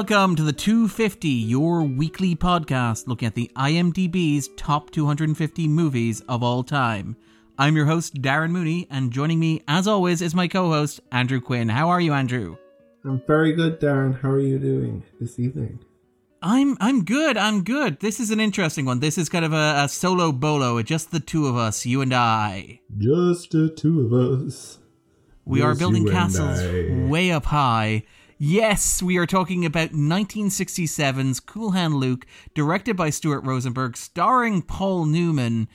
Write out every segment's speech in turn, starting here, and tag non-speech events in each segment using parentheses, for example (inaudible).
Welcome to the 250, your weekly podcast looking at the IMDb's top 250 movies of all time. I'm your host, Darren Mooney, and joining me, as always, is my co host, Andrew Quinn. How are you, Andrew? I'm very good, Darren. How are you doing this evening? I'm I'm good. I'm good. This is an interesting one. This is kind of a, a solo bolo, just the two of us, you and I. Just the two of us. We are building castles way up high. Yes, we are talking about 1967's Cool Hand Luke, directed by Stuart Rosenberg, starring Paul Newman.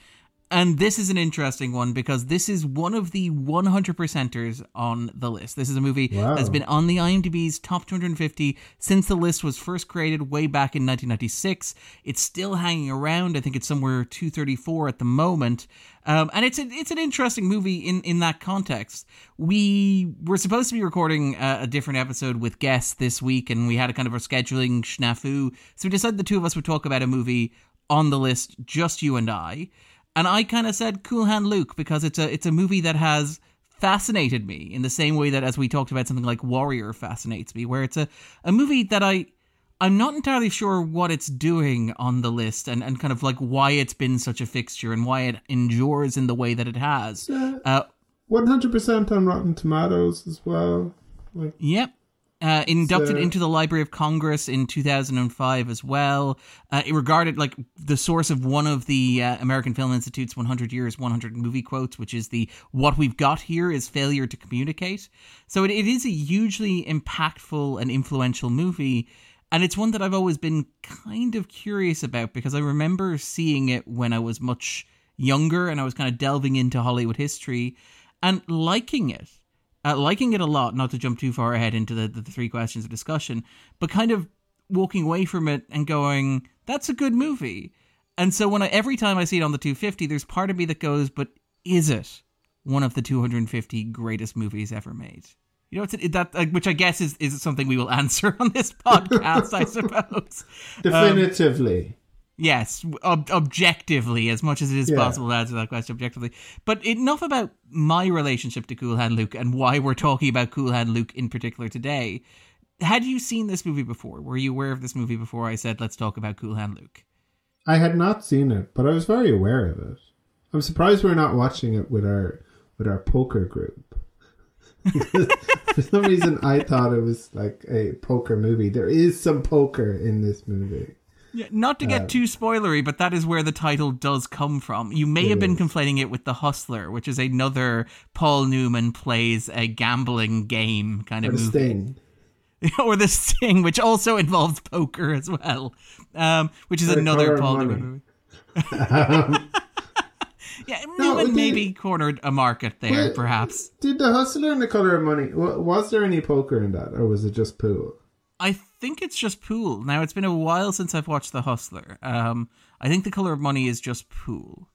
And this is an interesting one because this is one of the 100 percenters on the list. This is a movie Wow. that's been on the IMDb's top 250 since the list was first created way back in 1996. It's still hanging around. I think it's somewhere 234 at the moment. Um, and it's a, it's an interesting movie in, in that context. We were supposed to be recording a, a different episode with guests this week, and we had a kind of a scheduling snafu. So we decided the two of us would talk about a movie on the list, just you and I. And I kind of said Cool Hand Luke because it's a it's a movie that has fascinated me in the same way that as we talked about something like Warrior fascinates me, where it's a, a movie that I I'm not entirely sure what it's doing on the list and, and kind of like why it's been such a fixture and why it endures in the way that it has. Uh, Uh, 100% on Rotten Tomatoes as well. Like, Yep. Uh, inducted So- into the Library of Congress in 2005 as well. Uh, it regarded like the source of one of the uh, American Film Institute's 100 Years, 100 Movie Quotes, which is the what we've got here is failure to communicate. So it, it is a hugely impactful and influential movie. And it's one that I've always been kind of curious about because I remember seeing it when I was much younger and I was kind of delving into Hollywood history and liking it uh, liking it a lot, not to jump too far ahead into the, the, three questions of discussion, but kind of walking away from it and going, that's a good movie. And so when I, every time I see it on the 250, there's part of me that goes, but is it one of the 250 greatest movies ever made? You know, it's that uh, which I guess is, is something we will (laughs) answer on this podcast, I suppose. (laughs) definitively. Yes, ob- objectively, as much as it is Yeah. possible to answer that question objectively. But enough about my relationship to Cool Hand Luke and why we're talking about Cool Hand Luke in particular today. Had you seen this movie before? Were you aware of this movie before I said let's talk about Cool Hand Luke? I had not seen it, but I was very aware of it. I'm surprised we're not watching it with our with our poker group. (laughs) For some reason, I thought it was like a poker movie. There is some poker in this movie. Yeah, not to get too spoilery, but that is where the title does come from. You may have been is. conflating it with The Hustler, which is another Paul Newman plays a gambling game kind Or of the movie. Sting. (laughs) or the Sting, which also involves poker as well, um, which is Or another Paul Newman movie. (laughs) yeah, Newman did- maybe cornered a market there, Wait. perhaps. Did the Hustler and the Color of Money? Was there any poker in that, or was it just pool? I think it's just pool. Now it's been a while since I've watched The Hustler. Um, I think The Color of Money is just pool.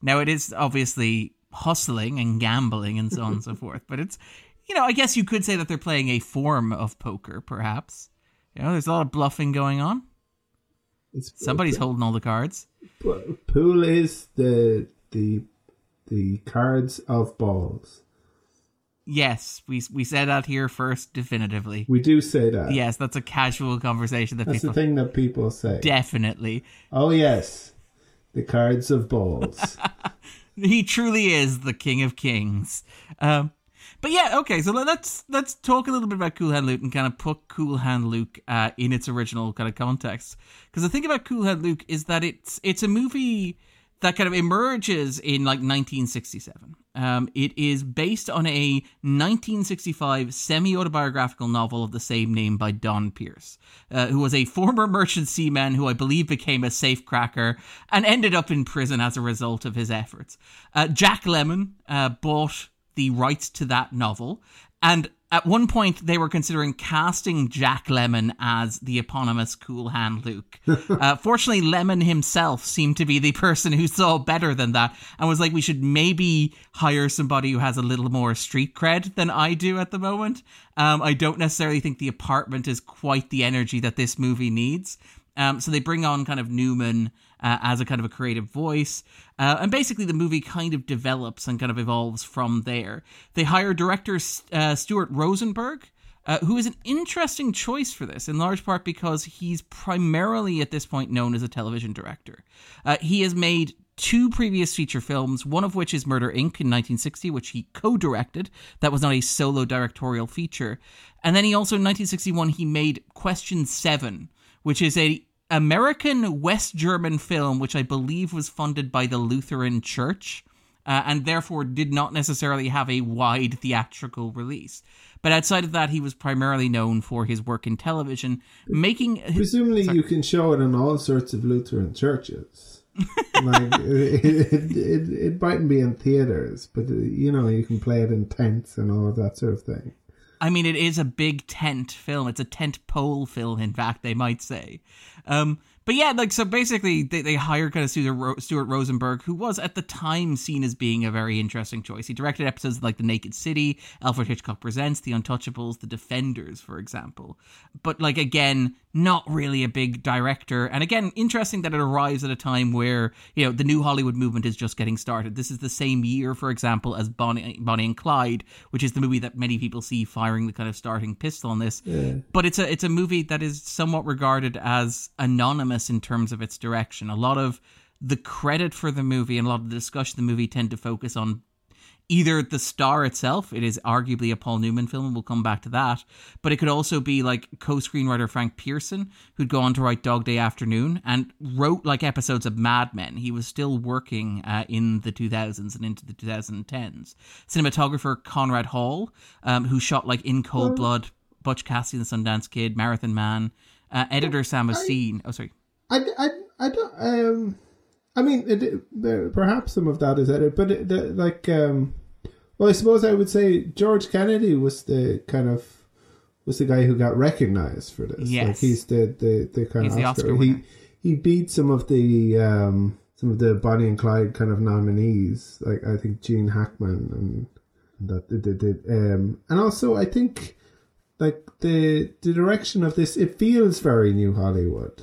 Now it is obviously hustling and gambling and so on and so (laughs) forth, but it's you know I guess you could say that they're playing a form of poker, perhaps. You know, there's a lot of bluffing going on. It's Somebody's holding all the cards. Pool is the the the cards of balls. Yes, we we said that here first, definitively. We do say that. Yes, that's a casual conversation that That's the people thing that people say. definitely. oh yes, the cards of bowls. (laughs) He truly is the king of kings. Um, but yeah, okay. So let's let's talk a little bit about Cool Hand Luke and kind of put Cool Hand Luke uh, in its original kind of context. Because the thing about Cool Hand Luke is that it's it's a movie that kind of emerges in like 1967. Um, it is based on a 1965 semi-autobiographical novel of the same name by Donn Pearce, uh, who was a former merchant seaman who I believe became a safecracker and ended up in prison as a result of his efforts. Uh, Jack Lemmon uh, bought the rights to that novel, and at one point they were considering casting Jack Lemmon as the eponymous Cool Hand Luke. (laughs) uh, fortunately, Lemon himself seemed to be the person who saw better than that and was like, we should maybe hire somebody who has a little more street cred than I do at the moment. Um, I don't necessarily think the apartment is quite the energy that this movie needs. Um, so they bring on kind of Newman uh, as a kind of a creative voice. Uh, and basically, the movie kind of develops and kind of evolves from there. They hire director uh, Stuart Rosenberg. uh, who is an interesting choice for this, in large part because he's primarily at this point known as a television director. Uh, he has made two previous feature films, one of which is Murder Inc. in 1960, which he co-directed. That was not a solo directorial feature. And then he also in 1961 he made Question 7, which is a American West German film which I believe was funded by the Lutheran Church. Uh, and therefore did not necessarily have a wide theatrical release. But outside of that, he was primarily known for his work in television, making. Presumably, sorry. you can show it in all sorts of Lutheran churches like (laughs) it, it, it, it mightn't be in theaters, but you know you can play it in tents and all of that sort of thing. I mean, it is a big tent film. It's a tent pole film, in fact, they might say. Um, but yeah, like so basically they, they hired kind of Stuart Rosenberg, who was at the time seen as being a very interesting choice. He directed episodes like The Naked City, Alfred Hitchcock Presents, The Untouchables, The Defenders, for example. But like again, not really a big director. And again, interesting that it arrives at a time where, you know, the new Hollywood movement is just getting started. This is the same year, for example, as Bonnie, Bonnie and Clyde, which is the movie that many people see firing the kind of starting pistol on this. Yeah. But it's a it's a movie that is somewhat regarded as anonymous in terms of its direction. A lot of the credit for the movie and a lot of the discussion of the movie tend to focus on either the star itself, it is arguably a Paul Newman film, and we'll come back to that, but it could also be like co screenwriter Frank Pierson, who'd go on to write Dog Day Afternoon and wrote like episodes of Mad Men. He was still working uh, in the 2000s and into the 2010s. Cinematographer Conrad Hall, um, who shot like In Cold Blood, Butch Cassidy and the Sundance Kid, Marathon Man. Uh, editor Sam O'Steen. Oh, sorry. I, I, I don't. Um, I mean, it, perhaps some of that is edited, but it, the, like, um, well, I suppose I would say George Kennedy was the kind of was the guy who got recognized for this. Yes, like he's the the, the kind he's of Oscar. Oscar he he beat some of the um, some of the Bonnie and Clyde kind of nominees, like I think Gene Hackman and, and that did did um, and also I think like the the direction of this it feels very new Hollywood.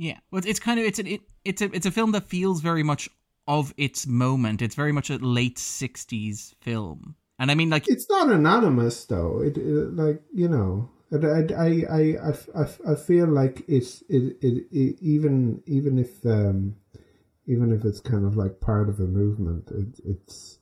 Yeah, well, it's kind of it's an it, it's a it's a film that feels very much of its moment. It's very much a late '60s film, and I mean, like, it's not anonymous though. It, it like you know, I I I I feel like it's it, it it even even if um even if it's kind of like part of a movement, it, it's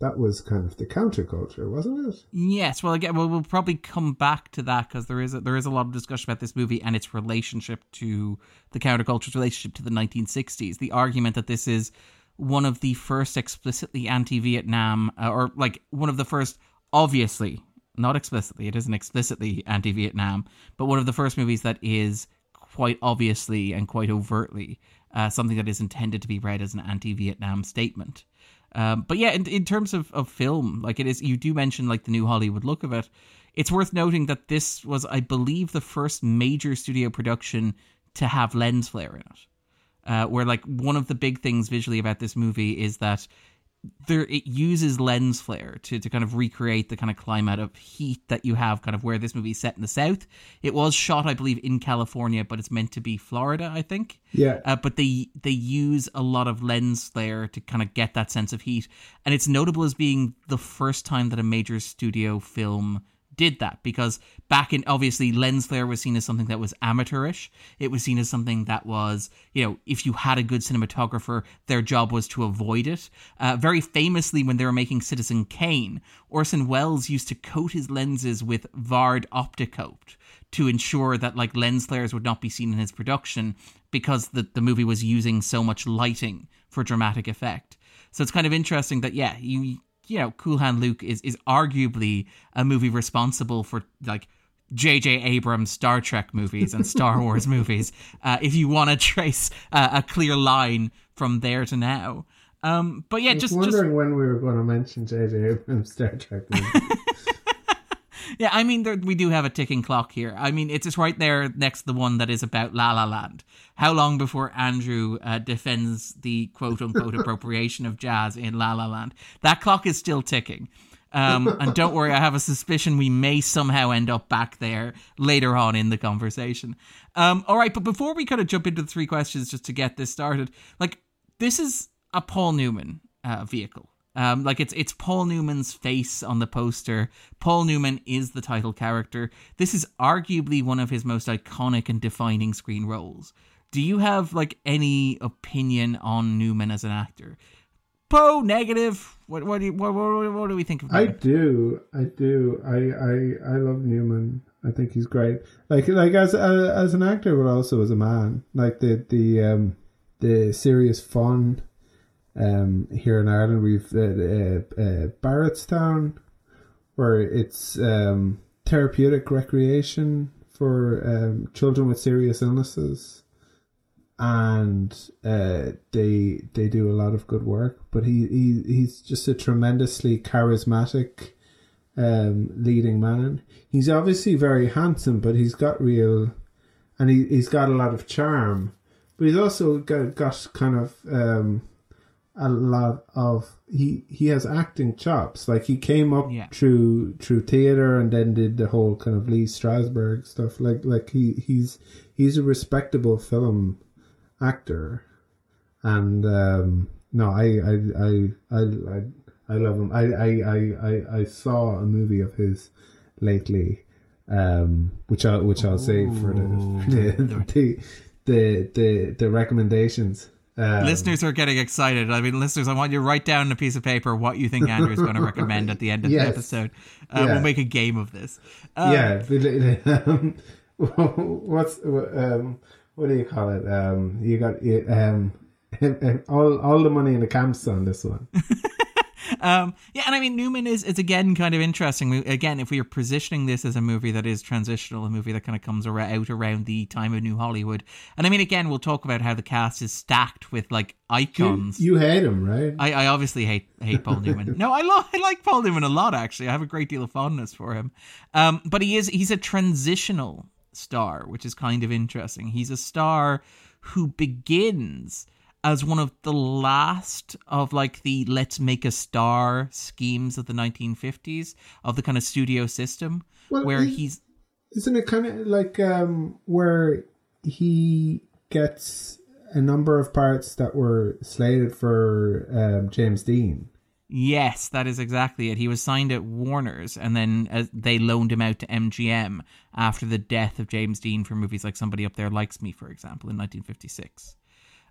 that was kind of the counterculture, wasn't it? Yes. Well, again, well, we'll probably come back to that because there is a, there is a lot of discussion about this movie and its relationship to the counterculture's relationship to the 1960s. The argument that this is one of the first explicitly anti-Vietnam, uh, or like one of the first, obviously not explicitly, it isn't explicitly anti-Vietnam, but one of the first movies that is quite obviously and quite overtly uh, something that is intended to be read as an anti-Vietnam statement. Um, but yeah, in, in terms of, of film, like it is, you do mention like the new Hollywood look of it. It's worth noting that this was, I believe, the first major studio production to have lens flare in it. Uh, where like one of the big things visually about this movie is that there it uses lens flare to, to kind of recreate the kind of climate of heat that you have kind of where this movie is set in the south. It was shot i believe in california but it's meant to be florida i think. Yeah. Uh, but they they use a lot of lens flare to kind of get that sense of heat. And it's notable as being the first time that a major studio film did that because back in obviously lens flare was seen as something that was amateurish. It was seen as something that was you know if you had a good cinematographer their job was to avoid it. Uh, very famously when they were making citizen kane orson welles used to coat his lenses with vard opticoat to ensure that like lens flares would not be seen in his production because the, the movie was using so much lighting for dramatic effect. So it's kind of interesting that yeah you you know, Cool Hand Luke is is arguably a movie responsible for like J.J. Abrams Star Trek movies and Star (laughs) Wars movies. Uh, if you want to trace uh, a clear line from there to now. Um, but yeah, just wondering just... when we were going to mention J.J. Abrams Star Trek movies. (laughs) yeah, I mean, there, we do have a ticking clock here. I mean, it's just right there next to the one that is about La La Land. How long before Andrew uh, defends the quote unquote (laughs) appropriation of jazz in La La Land? That clock is still ticking. Um, and don't worry, I have a suspicion we may somehow end up back there later on in the conversation. Um, all right, but before we kind of jump into the three questions, just to get this started, like this is a Paul Newman uh, vehicle Um, like it's it's Paul Newman's face on the poster. Paul Newman is the title character. This is arguably one of his most iconic and defining screen roles. Do you have like any opinion on Newman as an actor? Poe negative. What what do you, what, what, what do we think of? I do, I do. I I I love Newman. I think he's great. Like like as uh, as an actor, but also as a man. Like the the um the serious fun. Um, here in Ireland, we've uh, uh, uh, Barrettstown, where it's um therapeutic recreation for um children with serious illnesses and uh, they they do a lot of good work. But he, he he's just a tremendously charismatic um, leading man. He's obviously very handsome, but he's got real, and he he's got a lot of charm. But he's also got, got kind of um, a lot of he he has acting chops. Like he came up Yeah. through through theater and then did the whole kind of Lee Strasberg stuff. Like like he he's he's a respectable film actor, and um, no, I I I I I, I love him. I, I I I I saw a movie of his lately, um, which I which I'll save for the the (laughs) the the, the, the recommendations. Um, listeners are getting excited. I mean, listeners, I want you to write down on a piece of paper what you think Andrew is going to recommend at the end of Yes. the episode. Uh, Yeah. We'll make a game of this. Um, yeah, (laughs) what's um, what do you call it? Um, you got um, (laughs) all all the money in the camps on this one. (laughs) Um, yeah, and I mean Newman is is again kind of interesting. We, again, if we are positioning this as a movie that is transitional, a movie that kind of comes around, out around the time of New Hollywood, and I mean again, we'll talk about how the cast is stacked with like You, icons. you hate him, right? I, I obviously hate hate Paul Newman. (laughs) No, I lo- I like Paul Newman a lot. Actually, I have a great deal of fondness for him. Um, but he is he's a transitional star, which is kind of interesting. He's a star who begins as one of the last of like the let's make a star schemes of the 1950s of the kind of studio system Well, where he- he's Isn't it kind of like um, where he gets a number of parts that were slated for um, James Dean? Yes, that is exactly it. He was signed at Warner's, and then uh, they loaned him out to MGM after the death of James Dean for movies like Somebody Up There Likes Me, for example, in 1956.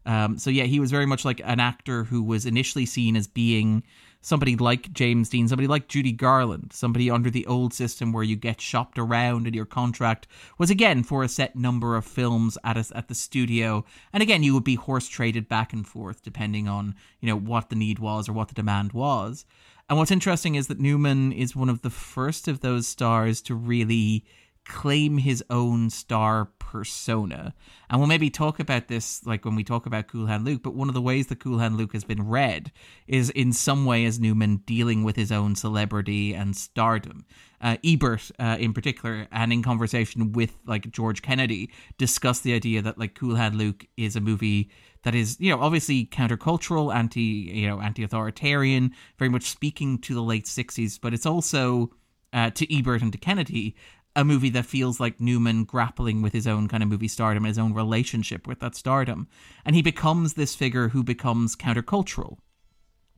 Um, so yeah, he was very much like an actor who was initially seen as being somebody like James Dean, somebody like Judy Garland, somebody under the old system where you get shopped around and your contract was again for a set number of films at a, at the studio, and again you would be horse traded back and forth depending on you know what the need was or what the demand was. And what's interesting is that Newman is one of the first of those stars to really claim his own star persona. And we'll maybe talk about this like when we talk about Cool Hand Luke, but one of the ways that Cool Hand Luke has been read is in some way as Newman dealing with his own celebrity and stardom. Uh, Ebert, uh, in particular, and in conversation with like George Kennedy, discussed the idea that like Cool Hand Luke is a movie that is, you know, obviously countercultural, anti, you know, anti-authoritarian, very much speaking to the late '60s, but it's also uh, to Ebert and to Kennedy a movie that feels like Newman grappling with his own kind of movie stardom, his own relationship with that stardom. And he becomes this figure who becomes countercultural.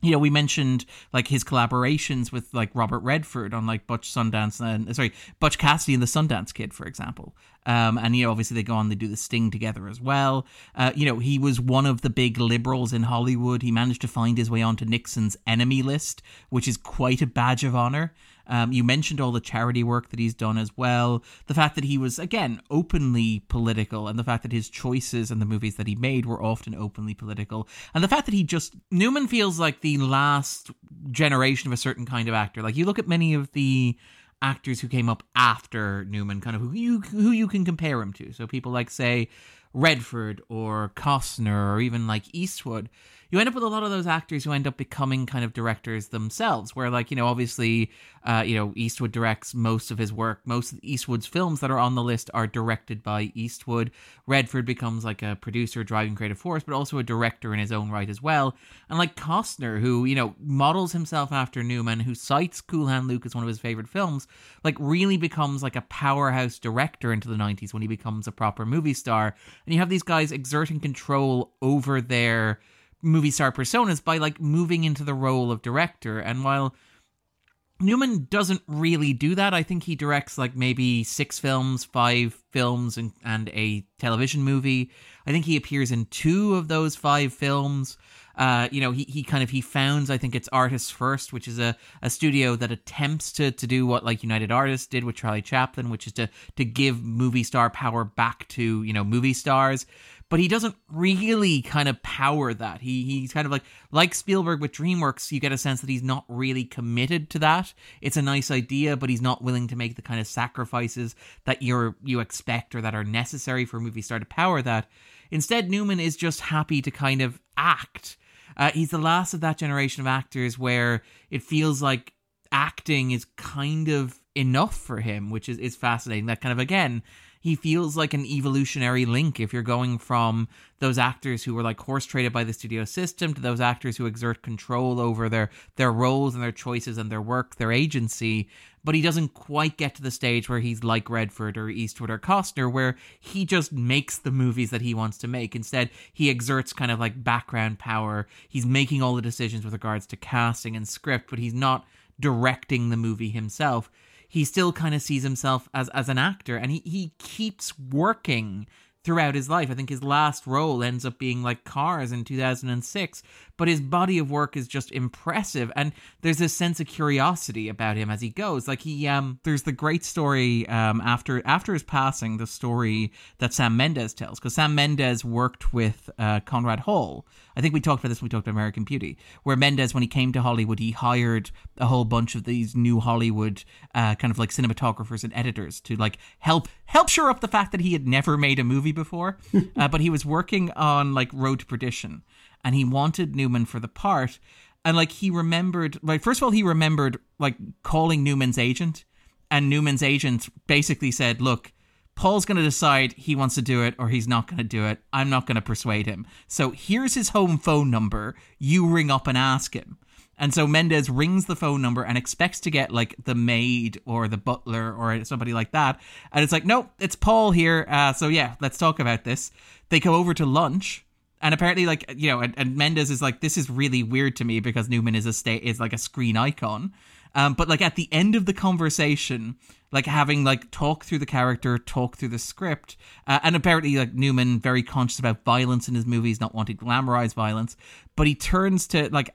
You know, we mentioned like his collaborations with like Robert Redford on like Butch Sundance and sorry, Butch Cassidy and the Sundance Kid, for example. Um, and you know, obviously they go on, they do the Sting together as well. Uh, you know, he was one of the big liberals in Hollywood. He managed to find his way onto Nixon's enemy list, which is quite a badge of honor. Um, you mentioned all the charity work that he's done as well. The fact that he was, again, openly political, and the fact that his choices and the movies that he made were often openly political. And the fact that he just. Newman feels like the last generation of a certain kind of actor. Like, you look at many of the actors who came up after Newman, kind of who you, who you can compare him to. So people like, say, Redford or Costner or even like Eastwood, you end up with a lot of those actors who end up becoming kind of directors themselves. Where, like, you know, obviously, uh, you know, Eastwood directs most of his work. Most of Eastwood's films that are on the list are directed by Eastwood. Redford becomes like a producer, driving creative force, but also a director in his own right as well. And like Costner, who, you know, models himself after Newman, who cites Cool Hand Luke as one of his favorite films, like really becomes like a powerhouse director into the 90s when he becomes a proper movie star. And you have these guys exerting control over their movie star personas by like moving into the role of director. And while Newman doesn't really do that, I think he directs like maybe six films, five films, and, and a television movie. I think he appears in two of those five films. Uh, you know, he, he kind of he founds, I think it's Artists First, which is a, a studio that attempts to to do what like United Artists did with Charlie Chaplin, which is to to give movie star power back to you know movie stars. But he doesn't really kind of power that. He he's kind of like like Spielberg with DreamWorks. You get a sense that he's not really committed to that. It's a nice idea, but he's not willing to make the kind of sacrifices that you're you expect or that are necessary for a movie star to power that. Instead, Newman is just happy to kind of act uh, he's the last of that generation of actors where it feels like acting is kind of enough for him, which is, is fascinating. That kind of, again, he feels like an evolutionary link if you're going from those actors who were like horse traded by the studio system to those actors who exert control over their their roles and their choices and their work their agency. But he doesn't quite get to the stage where he's like Redford or Eastwood or Costner where he just makes the movies that he wants to make. Instead he exerts kind of like background power. He's making all the decisions with regards to casting and script but he's not directing the movie himself he still kind of sees himself as as an actor and he he keeps working throughout his life. I think his last role ends up being like Cars in 2006, but his body of work is just impressive and there's this sense of curiosity about him as he goes. Like he um there's the great story um after after his passing, the story that Sam Mendes tells cuz Sam Mendes worked with uh, Conrad Hall. I think we talked about this when we talked about American Beauty, where Mendes when he came to Hollywood, he hired a whole bunch of these new Hollywood uh, kind of like cinematographers and editors to like help help shore up the fact that he had never made a movie before, (laughs) uh, but he was working on like Road to Perdition, and he wanted Newman for the part, and like he remembered, like first of all, he remembered like calling Newman's agent, and Newman's agent basically said, "Look." Paul's going to decide he wants to do it or he's not going to do it. I'm not going to persuade him. So here's his home phone number. You ring up and ask him. And so Mendes rings the phone number and expects to get like the maid or the butler or somebody like that. And it's like, nope, it's Paul here. Uh, so yeah, let's talk about this. They go over to lunch. And apparently, like you know, and, and Mendes is like, this is really weird to me because Newman is a state is like a screen icon. Um, but like at the end of the conversation, like having like talk through the character, talk through the script, uh, and apparently like Newman very conscious about violence in his movies, not wanting to glamorize violence, but he turns to like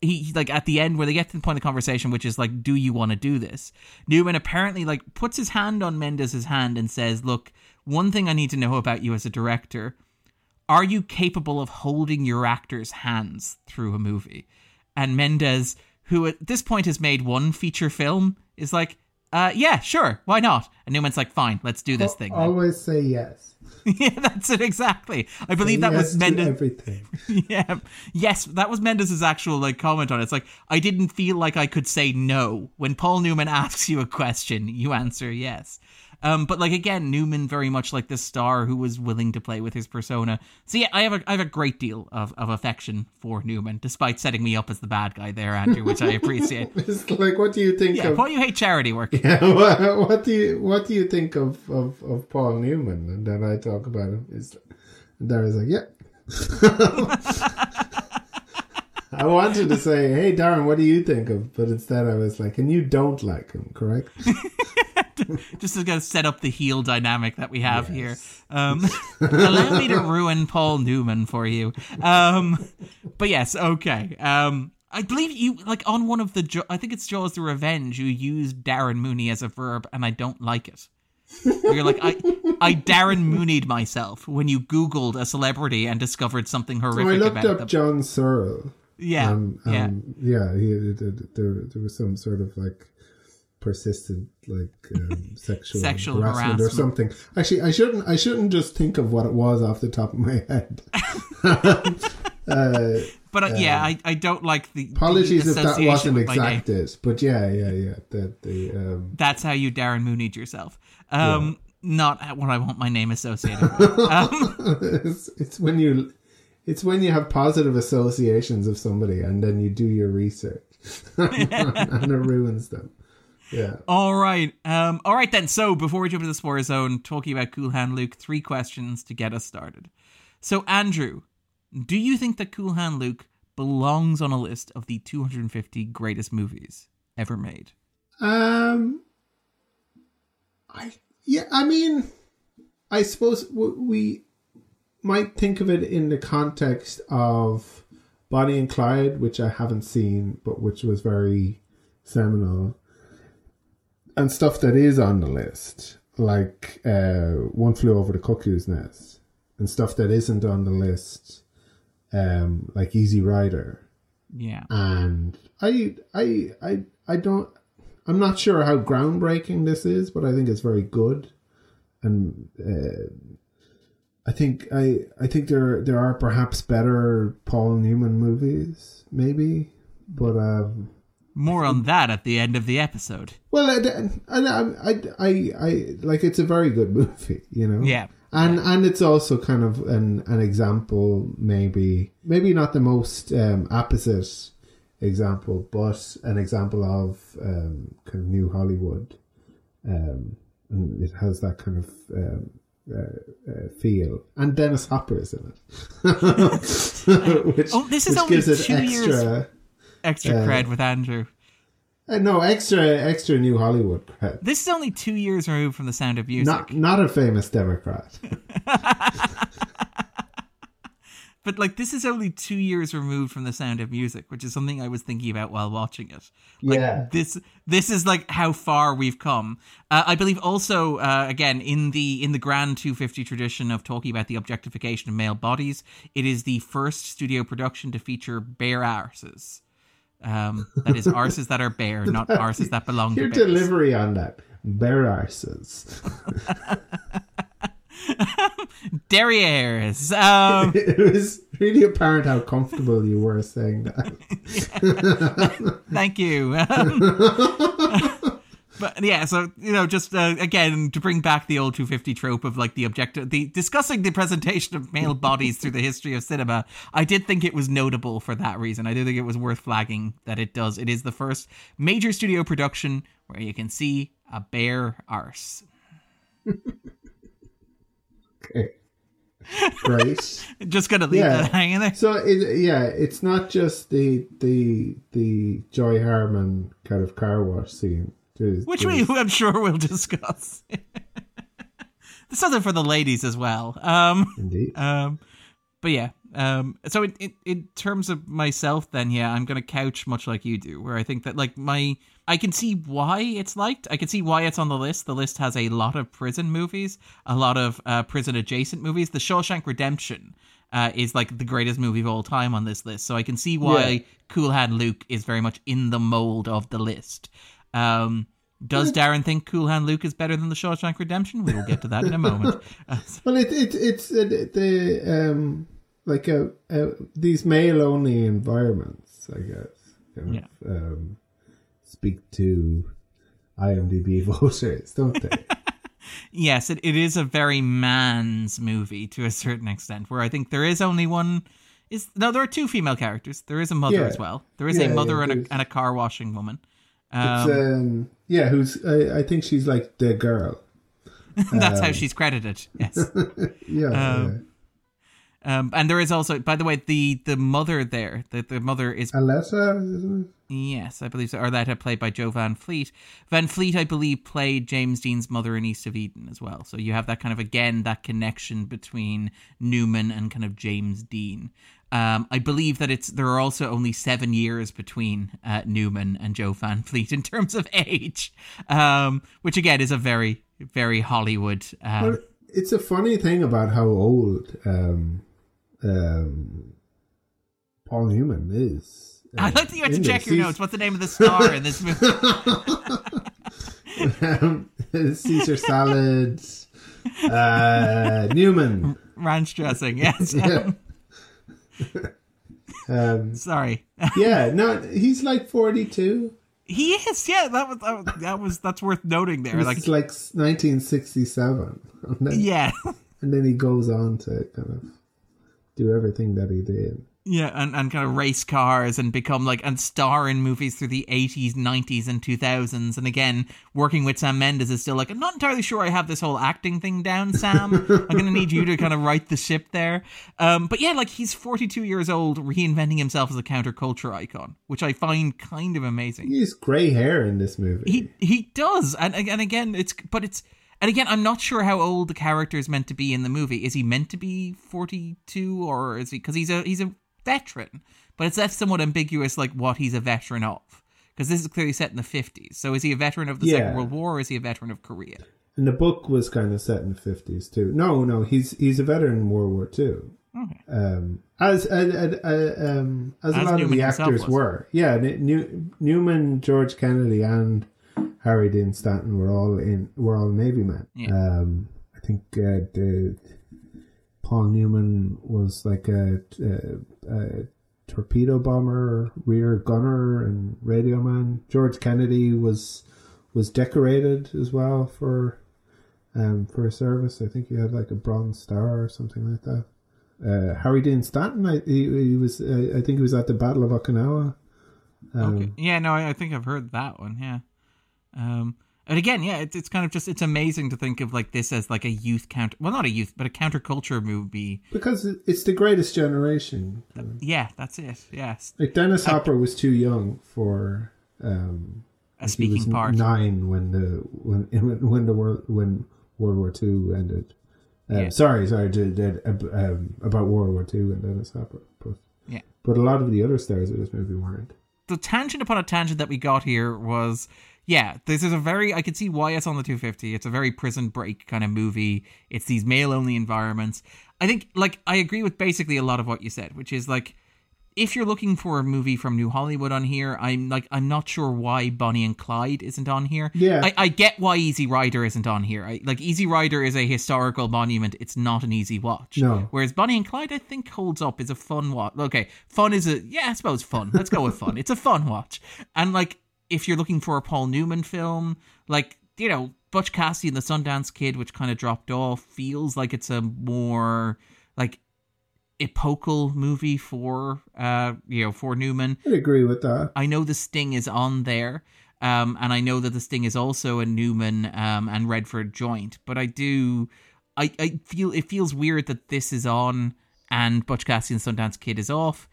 he like at the end where they get to the point of the conversation, which is like, do you want to do this? Newman apparently like puts his hand on Mendes's hand and says, look, one thing I need to know about you as a director, are you capable of holding your actor's hands through a movie? And Mendes, who at this point has made one feature film, is like, uh, yeah, sure, why not? And Newman's like, fine, let's do this thing. then." Always say yes. (laughs) yeah, that's it exactly. I believe that yes was Mendes. everything. (laughs) (laughs) yeah. Yes, that was Mendes's actual like comment on it. It's like I didn't feel like I could say no when Paul Newman asks you a question, you answer yes. Um, but like again, Newman very much like the star who was willing to play with his persona. So yeah, I have a I have a great deal of, of affection for Newman, despite setting me up as the bad guy there, Andrew, which I appreciate. (laughs) It's like, what do you think yeah, of? why you hate charity work? (laughs) Yeah, what, what do you what do you think of, of, of Paul Newman? And then I talk about him. It's, and Darren's like, yeah. (laughs) I wanted to say, hey Darren, what do you think of? But instead, I was like, and you don't like him, correct? (laughs) just to kind of set up the heel dynamic that we have here. Um, (laughs) allow me to ruin Paul Newman for you. Um, but yes, okay. Um, I believe you like on one of the jo- I think it's Jaws the Revenge. You used Darren Mooney as a verb, and I don't like it. You're like I, I Darren Mooneyed myself when you Googled a celebrity and discovered something horrific. So I looked about up them. John Searle. Yeah, Um, yeah. um, yeah. He, there, there, there was some sort of like persistent like um, (laughs) sexual, Sexual harassment, or something. Actually, I shouldn't. I shouldn't just think of what it was off the top of my head. (laughs) (laughs) uh, But uh, yeah, I, I don't like the the apologies if that wasn't exact exacted, but yeah, yeah, yeah. That the um, That's how you Darren Mooneyed yourself. Um, Not what I want my name associated with. Um, it's, it's when you it's when you have positive associations of somebody and then you do your research (laughs) (laughs) and it ruins them. Yeah. all right. Um, all right then. So before we jump into the spoiler zone, talking about Cool Hand Luke, three questions to get us started. So Andrew, Do you think that Cool Hand Luke belongs on a list of the 250 greatest movies ever made? Um, I yeah, I mean, I suppose we might think of it in the context of Bonnie and Clyde, which I haven't seen, but which was very seminal, and stuff that is on the list, like uh, One Flew Over the Cuckoo's Nest, and stuff that isn't on the list, um, like Easy Rider Yeah. and I I I I don't I'm not sure how groundbreaking this is, but I think it's very good, and uh, I think I I think there there are perhaps better Paul Newman movies, maybe, but um, More on that at the end of the episode. well, I, I, I, I, I like it's a very good movie, you know. Yeah. and and it's also kind of an an example, maybe maybe not the most um, opposite example, but an example of um, kind of new Hollywood, um, and it has that kind of. Um, uh, uh, feel and Dennis Hopper is in it, (laughs) which, Oh, this is only two years- extra. Extra cred with Andrew. Uh, no, extra, extra new Hollywood cred. This is only two years removed from the sound of music. Not, not a famous Democrat. (laughs) But like this is only two years removed from the sound of music, which is something I was thinking about while watching it. Like Yeah. this this is like how far we've come. Uh, I believe also uh, again in the in the grand 250 tradition of talking about the objectification of male bodies, it is the first studio production to feature bare arses. Um, that is arses that are bare, (laughs) not arses that belong Your to bears. delivery on that. Bare arses. (laughs) (laughs) (laughs) Derrieres. Um, (laughs) it was really apparent how comfortable you were saying that. (laughs) Thank you. but yeah, so you know, just uh, again to bring back the old 250 trope of like the objective, the discussing the presentation of male bodies through the history of cinema. I did think it was notable for that reason. I do think it was worth flagging that it does. It is the first major studio production where you can see a bare arse. (laughs) Great. Just gonna leave Yeah. that hanging there. So it, yeah, it's not just the the the Joy Harmon kind of car wash scene. There's, Which there's- we, I'm sure we'll discuss. (laughs) There's something for the ladies as well. Um, indeed. Um, but yeah. Um, so in, in in terms of myself, then yeah, I'm gonna couch much like you do, where I think that like my I can see why it's liked. I can see why it's on the list. The list has a lot of prison movies, a lot of uh, prison adjacent movies. The Shawshank Redemption uh, is like the greatest movie of all time on this list. So I can see why Yeah. Cool Hand Luke is very much in the mold of the list. Um, does Darren think Cool Hand Luke is better than the Shawshank Redemption? We will get to that in a moment. Uh, (laughs) (laughs) Well, it, it it's uh, the um like a, uh these male only environments, I guess. Kind Yeah. um, speak to IMDb (laughs) voters, don't they? (laughs) yes, it, it is a very man's movie to a certain extent, where I think there is only one. Is no, there are two female characters. There is a mother Yeah. as well. There is Yeah, a mother yeah, and, a, and a car washing woman. Um, um, yeah, who's I, I think she's like the girl. (laughs) that's um, how she's credited. Yes. Yeah, Um, Um, and there is also, by the way, the the mother there. The the mother is. Arletta, isn't it? yes, I believe so. Or that played by Jo Van Fleet. Van Fleet, I believe, played James Dean's mother in East of Eden as well. So you have that kind of again that connection between Newman and kind of James Dean. Um, I believe that it's there are also only seven years between uh, Newman and Jo Van Fleet in terms of age, um, which again is a very very Hollywood. Um, Well, it's a funny thing about how old um, Paul Newman is. I like that you had to check this. your notes. What's the name of the star in this movie? um, (laughs) Caesar salad. Uh, Newman. Ranch dressing. Yes. (laughs) Yeah. (laughs) Um, Sorry. yeah, no, he's like forty-two. He is. Yeah. That was that was, that was that's worth noting there. This Like is like nineteen sixty-seven, yeah. and then he goes on to kind of do everything that he did. Yeah, and, and kind of race cars and become like and star in movies through the eighties, nineties, and two thousands. And again, working with Sam Mendes is still like I'm not entirely sure I have this whole acting thing down, Sam. I'm gonna need you to kind of right the ship there. Um, but yeah, like he's 42 years old, reinventing himself as a counterculture icon, which I find kind of amazing. He has grey hair in this movie. He he does, and and again, it's but it's and again, I'm not sure how old the character is meant to be in the movie. Is he meant to be 42 or is he because he's a he's a veteran, but it's left somewhat ambiguous like what he's a veteran of. Because this is clearly set in the 50s. So is he a veteran of the Yeah. Second World War or is he a veteran of Korea? and the book was kind of set in the fifties too. No, no, he's he's a veteran in World War Two. Okay. Um, as uh, uh, um, as, a As lot of the actors were. Yeah, New- Newman, George Kennedy, and Harry Dean Stanton were all in were all Navy men. Yeah. Um, I think uh, the Paul Newman was like a, a, a torpedo bomber, rear gunner, and radio man. George Kennedy was was decorated as well for um, for service. I think he had like a Bronze Star or something like that. Uh, Harry Dean Stanton, I, he, he was. Uh, I think he was at the Battle of Okinawa. Um, Okay. Yeah, no, I, I think I've heard that one. Yeah. Um, and again, yeah, it's it's kind of just it's amazing to think of like this as like a youth counter, well, not a youth, but a counterculture movie. Because it's the greatest generation. Yeah, that's it. Yes, Like Dennis Hopper was too young for um, a speaking part. Nine when the when (laughs) when the world when World War Two ended. Um, Yeah. Sorry, sorry, did, did, um, about World War Two and Dennis Hopper. But, Yeah. but a lot of the other stars of this movie weren't. the tangent upon a tangent that we got here was yeah this is a very i can see why it's on the 250 it's a very prison break kind of movie it's these male only environments i think like i agree with basically a lot of what you said which is like if you're looking for a movie from new hollywood on here i'm like i'm not sure why bonnie and clyde isn't on here Yeah. i, I get why easy rider isn't on here I, like easy rider is a historical monument it's not an easy watch No. Whereas Bonnie and Clyde, I think, holds up. is a fun watch. Okay, fun is a yeah, I suppose fun. Let's go with fun. It's a fun watch. And like, if you're looking for a Paul Newman film, like you know, Butch Cassidy and the Sundance Kid, which kind of dropped off, feels like it's a more like epochal movie for uh you know for Newman. I agree with that. I know the Sting is on there, um, and I know that the Sting is also a Newman um, and Redford joint. But I do, I, I feel it feels weird that this is on and Butch Cassidy and Sundance Kid is off.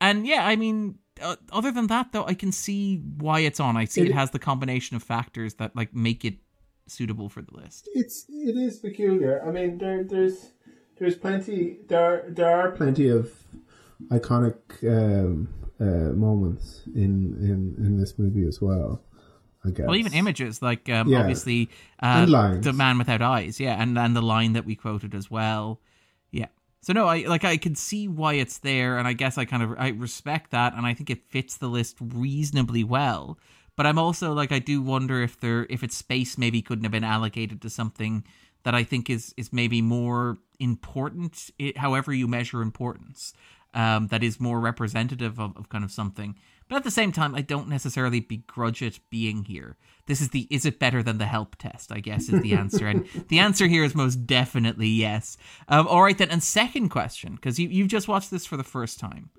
And yeah, I mean, uh, other than that though, I can see why it's on. I see it, It- has the combination of factors that like make it suitable for the list. It's it is peculiar. I mean, there there's there's plenty there there are plenty of iconic um, uh, moments in, in in this movie as well. I guess. Well, even images like um, Yeah. obviously uh, the man without eyes, yeah, and and the line that we quoted as well, yeah. So no, I like I can see why it's there, and I guess I kind of I respect that, and I think it fits the list reasonably well. But I'm also like I do wonder if there if its space maybe couldn't have been allocated to something that I think is is maybe more important, it, however you measure importance, um, that is more representative of, of kind of something. But at the same time, I don't necessarily begrudge it being here. This is the is it better than the help test? I guess is the answer, and (laughs) the answer here is most definitely yes. Um, all right then, and second question, because you you've just watched this for the first time,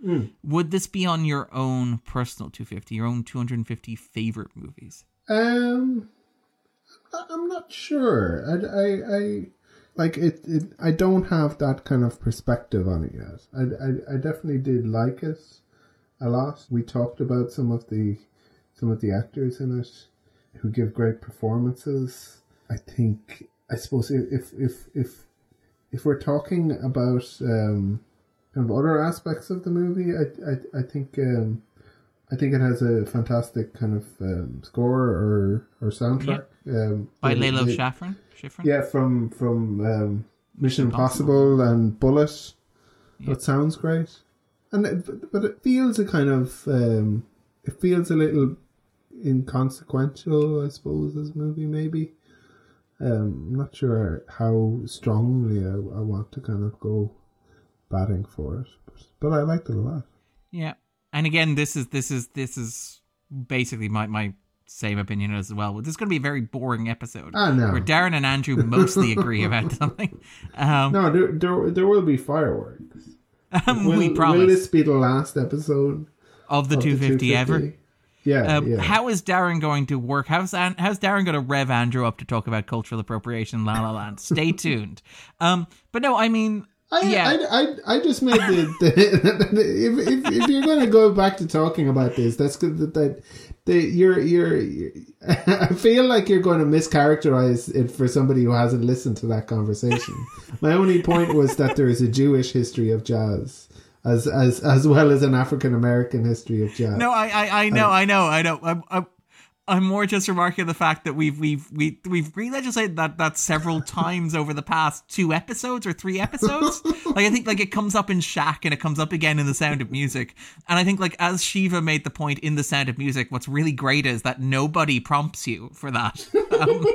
would this be on your own personal 250, your own 250 favorite movies? Um, I'm not sure. I, I, I like it, it. I don't have that kind of perspective on it yet. I, I, I definitely did like it a lot. We talked about some of the some of the actors in it who give great performances. I think. I suppose if if if if we're talking about um, kind of other aspects of the movie, I I, I think. Um, I think it has a fantastic kind of um, score or or soundtrack. Um, By Lalo Schifrin? Schifrin? Yeah, from from um, Mission Impossible and Bullitt. That sounds great, and it, but- it feels a kind of um, it feels a little inconsequential, I suppose. This movie maybe. Um, I'm not sure how strongly I, I want to kind of go batting for it, but, but I liked it a lot. Yeah. And again, this is this is this is basically my my same opinion as well. This is going to be a very boring episode Ah, no. where Darren and Andrew mostly (laughs) agree about something. Um, No, there, there, there will be fireworks. Um, will, we promise. Will this be the last episode of the of 250, ever? Yeah, Um, yeah. How is Darren going to work? How's how's Darren going to rev Andrew up to talk about cultural appropriation? La La Land. (laughs) Stay tuned. Um, but no, I mean, I, yeah. I, I, I just made the, (laughs) the if, if, if you're going to go back to talking about this, that's good. That, that the, you're, you're, (laughs) I feel like you're going to mischaracterize it for somebody who hasn't listened to that conversation. (laughs) My only point was that there is a Jewish history of jazz, as as as well as an African American history of jazz. No, I, I, I know, um, I know, I know. I'm, I'm, I'm more just remarking the fact that we've, we've, we, we've re-legislated that that several (laughs) times over the past two episodes or three episodes. like I think, like it comes up in Shaq and it comes up again in The Sound of Music. And I think, like as Shiva made the point in The Sound of Music, what's really great is that nobody prompts you for that. Um,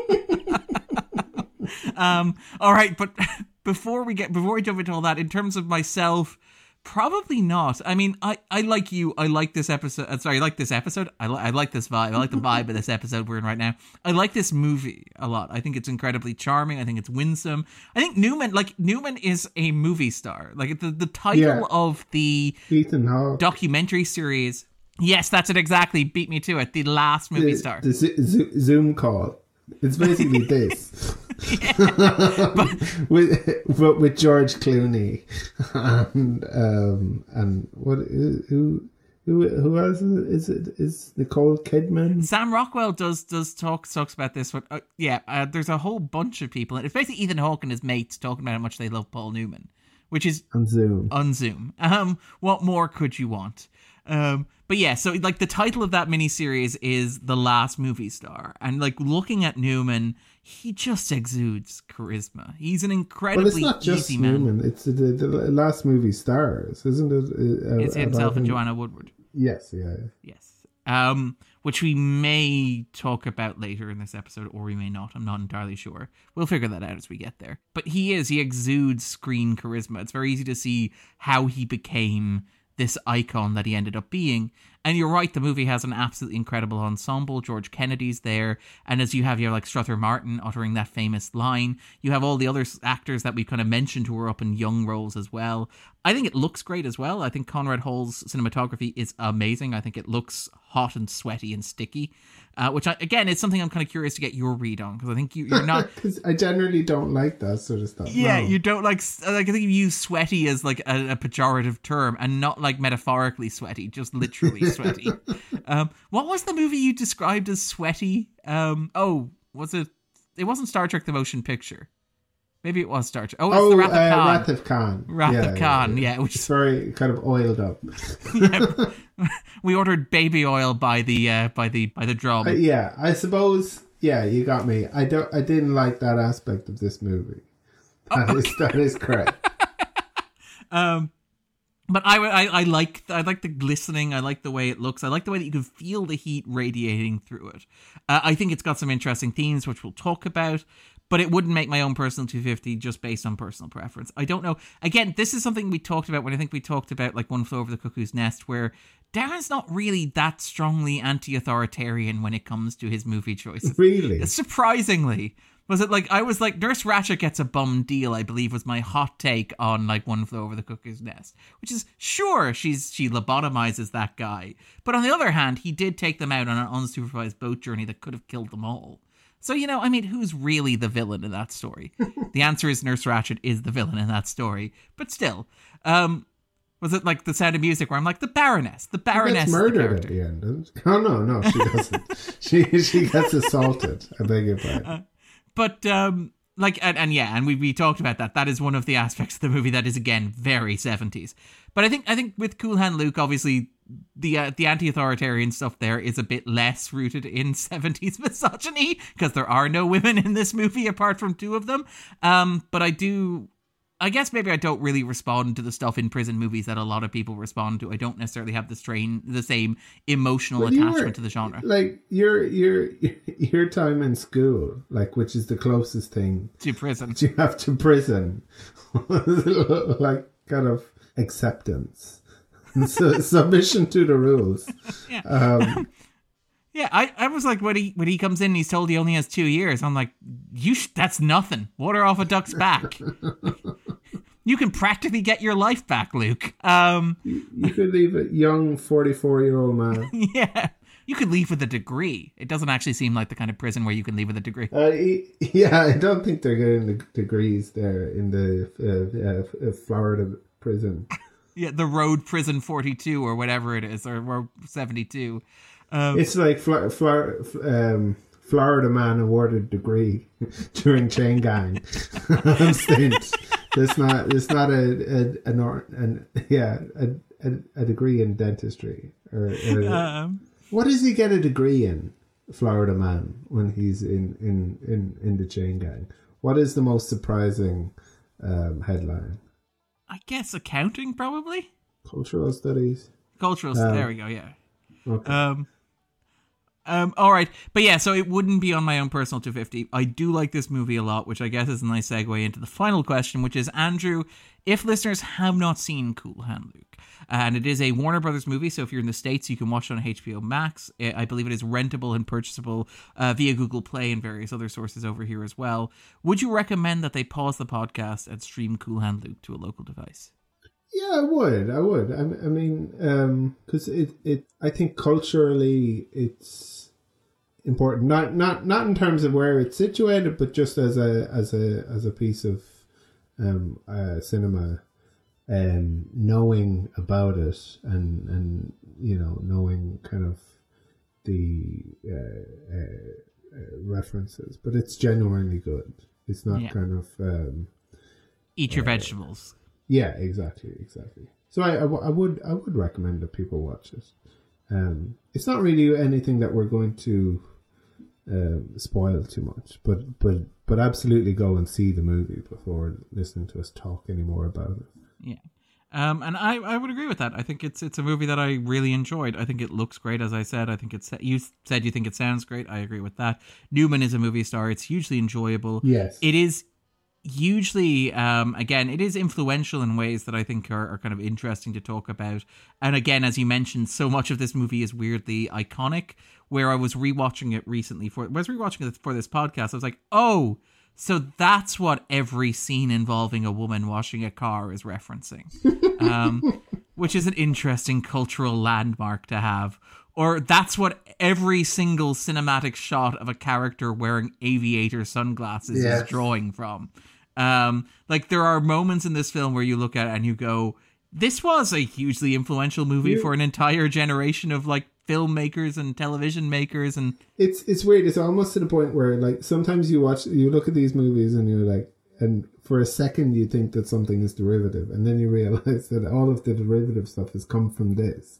(laughs) um all right, but (laughs) before we get before we jump into all that, in terms of myself. Probably not. I mean, I, I like you. I like this episode. Uh, sorry, I like this episode. I, li- I like this vibe. I like the vibe of this episode we're in right now. I like this movie a lot. I think it's incredibly charming. I think it's winsome. I think Newman, like Newman, is a movie star. Like the the title Yeah. of the Ethan Hawke, documentary series. Yes, that's it exactly. Beat me to it. The last movie the, star. the Zo- Zo- Zoom call. It's basically (laughs) this. (laughs) with but with George Clooney and um and what who who who else is it is Nicole Kidman Sam Rockwell does does talk talks about this, but uh, yeah, uh, there's a whole bunch of people. It's basically Ethan Hawke and his mates talking about how much they love Paul Newman, which is on Zoom. on Zoom. Um, what more could you want? Um, but yeah, so like the title of that miniseries is The Last Movie Star, and like looking at Newman, he just exudes charisma. He's an incredibly Well, it's not just easy man. Newman. It's the, the last movie stars, isn't it? Uh, It's himself and him? Joanne Woodward. Yes, yeah. Yes. Um, which we may talk about later in this episode, or we may not. I'm not entirely sure. We'll figure that out as we get there. But he is, he exudes screen charisma. It's very easy to see how he became this icon that he ended up being. And you're right, the movie has an absolutely incredible ensemble. George Kennedy's there, and as you have your like Strother Martin uttering that famous line, you have all the other actors that we kind of mentioned who are up in young roles as well. I think it looks great as well. I think Conrad Hall's cinematography is amazing. I think it looks hot and sweaty and sticky, uh, which I, again is something I'm kind of curious to get your read on because I think you, you're not. (laughs) I generally don't like that sort of stuff. Yeah, no. you don't like. Like I think you use sweaty as like a, a pejorative term, and not like metaphorically sweaty, just literally (laughs) sweaty. Um, what was the movie you described as sweaty? Um, oh, was it? It wasn't Star Trek: The Motion Picture. Maybe it was Star Trek. Oh, it's Oh, the uh, Wrath of Khan. Wrath of Khan. Wrath yeah, of Khan, yeah, which is very kind of oiled up. (laughs) (laughs) we ordered baby oil by the uh, by the by the drum. Uh, yeah, I suppose. Yeah, you got me. I don't. I didn't like that aspect of this movie. Oh, That is that is correct. (laughs) Um, but I, I I like I like the glistening. I like the way it looks. I like the way that you can feel the heat radiating through it. Uh, I think it's got some interesting themes, which we'll talk about. But it wouldn't make my own personal 250 just based on personal preference. I don't know. Again, this is something we talked about when I think we talked about like One Flew Over the Cuckoo's Nest, where Darren's not really that strongly anti-authoritarian when it comes to his movie choices. Really, Surprisingly, was it like I was like Nurse Ratched gets a bum deal? I believe was my hot take on like One Flew Over the Cuckoo's Nest, which is sure she's she lobotomizes that guy, but on the other hand, he did take them out on an unsupervised boat journey that could have killed them all. So you know, I mean, who's really the villain in that story? (laughs) the answer is Nurse Ratched is the villain in that story, but still, um. Was it like the sound of music where I'm like the Baroness, the she Baroness, gets is the murdered at the end. doesn't she? Oh no, no, she doesn't. (laughs) she she gets assaulted. I beg your pardon. but um like and, and yeah and we, we talked about that. That is one of the aspects of the movie that is again very 70s but i think i think with cool hand luke obviously the uh, the anti-authoritarian stuff there is a bit less rooted in (laughs) 70s misogyny because there are no women in this movie apart from two of them. Um but i do I guess maybe I don't really respond to the stuff in prison movies that a lot of people respond to. I don't necessarily have the strain, the same emotional Well, attachment were- to the genre. Like your your (laughs) your time in school, like which is the closest thing To prison, (laughs) you have to prison, (laughs) like kind of acceptance, and so, submission to the rules. Yeah. Um, Yeah, I, I was like when he when he comes in, and he's told he only has two years. I'm like, you sh- that's nothing. Water off a duck's back. (laughs) you can practically get your life back, Luke. Um, You could leave a young forty-four-year-old man. (laughs) yeah, you could leave with a degree. It doesn't actually seem like the kind of prison where you can leave with a degree. Uh, yeah, I don't think they're getting the degrees there in the uh, uh, Florida prison. (laughs) Yeah, the Road Prison 42 or whatever it is, or, or 72. Um, It's like Fla- Fla- um, Florida man awarded degree (laughs) during chain gang (laughs) stint. It's not. It's not a a, a nor- an yeah a, a a degree in dentistry or, or um, what does he get a degree in? Florida man when he's in in in in the chain gang. What is the most surprising um, headline? I guess accounting, probably? Cultural studies. Cultural. Uh, there we go, yeah. Okay. Um, um, all right, but yeah, so it wouldn't be on my own personal 250. I do like this movie a lot, which I guess is a nice segue into the final question, which is Andrew, if listeners have not seen Cool Hand Luke, and it is a Warner Brothers movie, so if you're in the states, you can watch it on HBO Max. I I believe it is rentable and purchasable uh, via Google Play and various other sources over here as well. Would you recommend that they pause the podcast and stream Cool Hand Luke to a local device? Yeah, I would. I would. I, I mean, because it, it, I think culturally it's important. Not, not, not in terms of where it's situated, but just as a, as a, as a piece of um, uh, cinema, and knowing about it, and and you know, knowing kind of the uh, uh, uh, references. But it's genuinely good. It's not Yeah. kind of. Um, Eat your vegetables. Yeah, exactly, exactly. So I, I, w- I would I would recommend that people watch it. Um, it's not really anything that we're going to um, spoil too much, but but but absolutely go and see the movie before listening to us talk anymore about it. Yeah. Um, and I, I would agree with that. I think it's it's a movie that I really enjoyed. I think it looks great, as I said. I think it's you said you think it sounds great. I agree with that. Newman is a movie star. It's hugely enjoyable. Yes, It is hugely um again it is influential in ways that i think are, are kind of interesting to talk about and again as you mentioned so much of this movie is weirdly iconic where i was rewatching it recently for I was rewatching it for this podcast i was like oh so that's what every scene involving a woman washing a car is referencing um (laughs) which is an interesting cultural landmark to have or that's what every single cinematic shot of a character wearing aviator sunglasses Yes. is drawing from. Um, like there are moments in this film where you look at it and you go, "This was a hugely influential movie for an entire generation of like filmmakers and television makers." And it's it's weird. It's almost to the point where like sometimes you watch you look at these movies and you're like, and for a second you think that something is derivative, and then you realize (laughs) that all of the derivative stuff has come from this.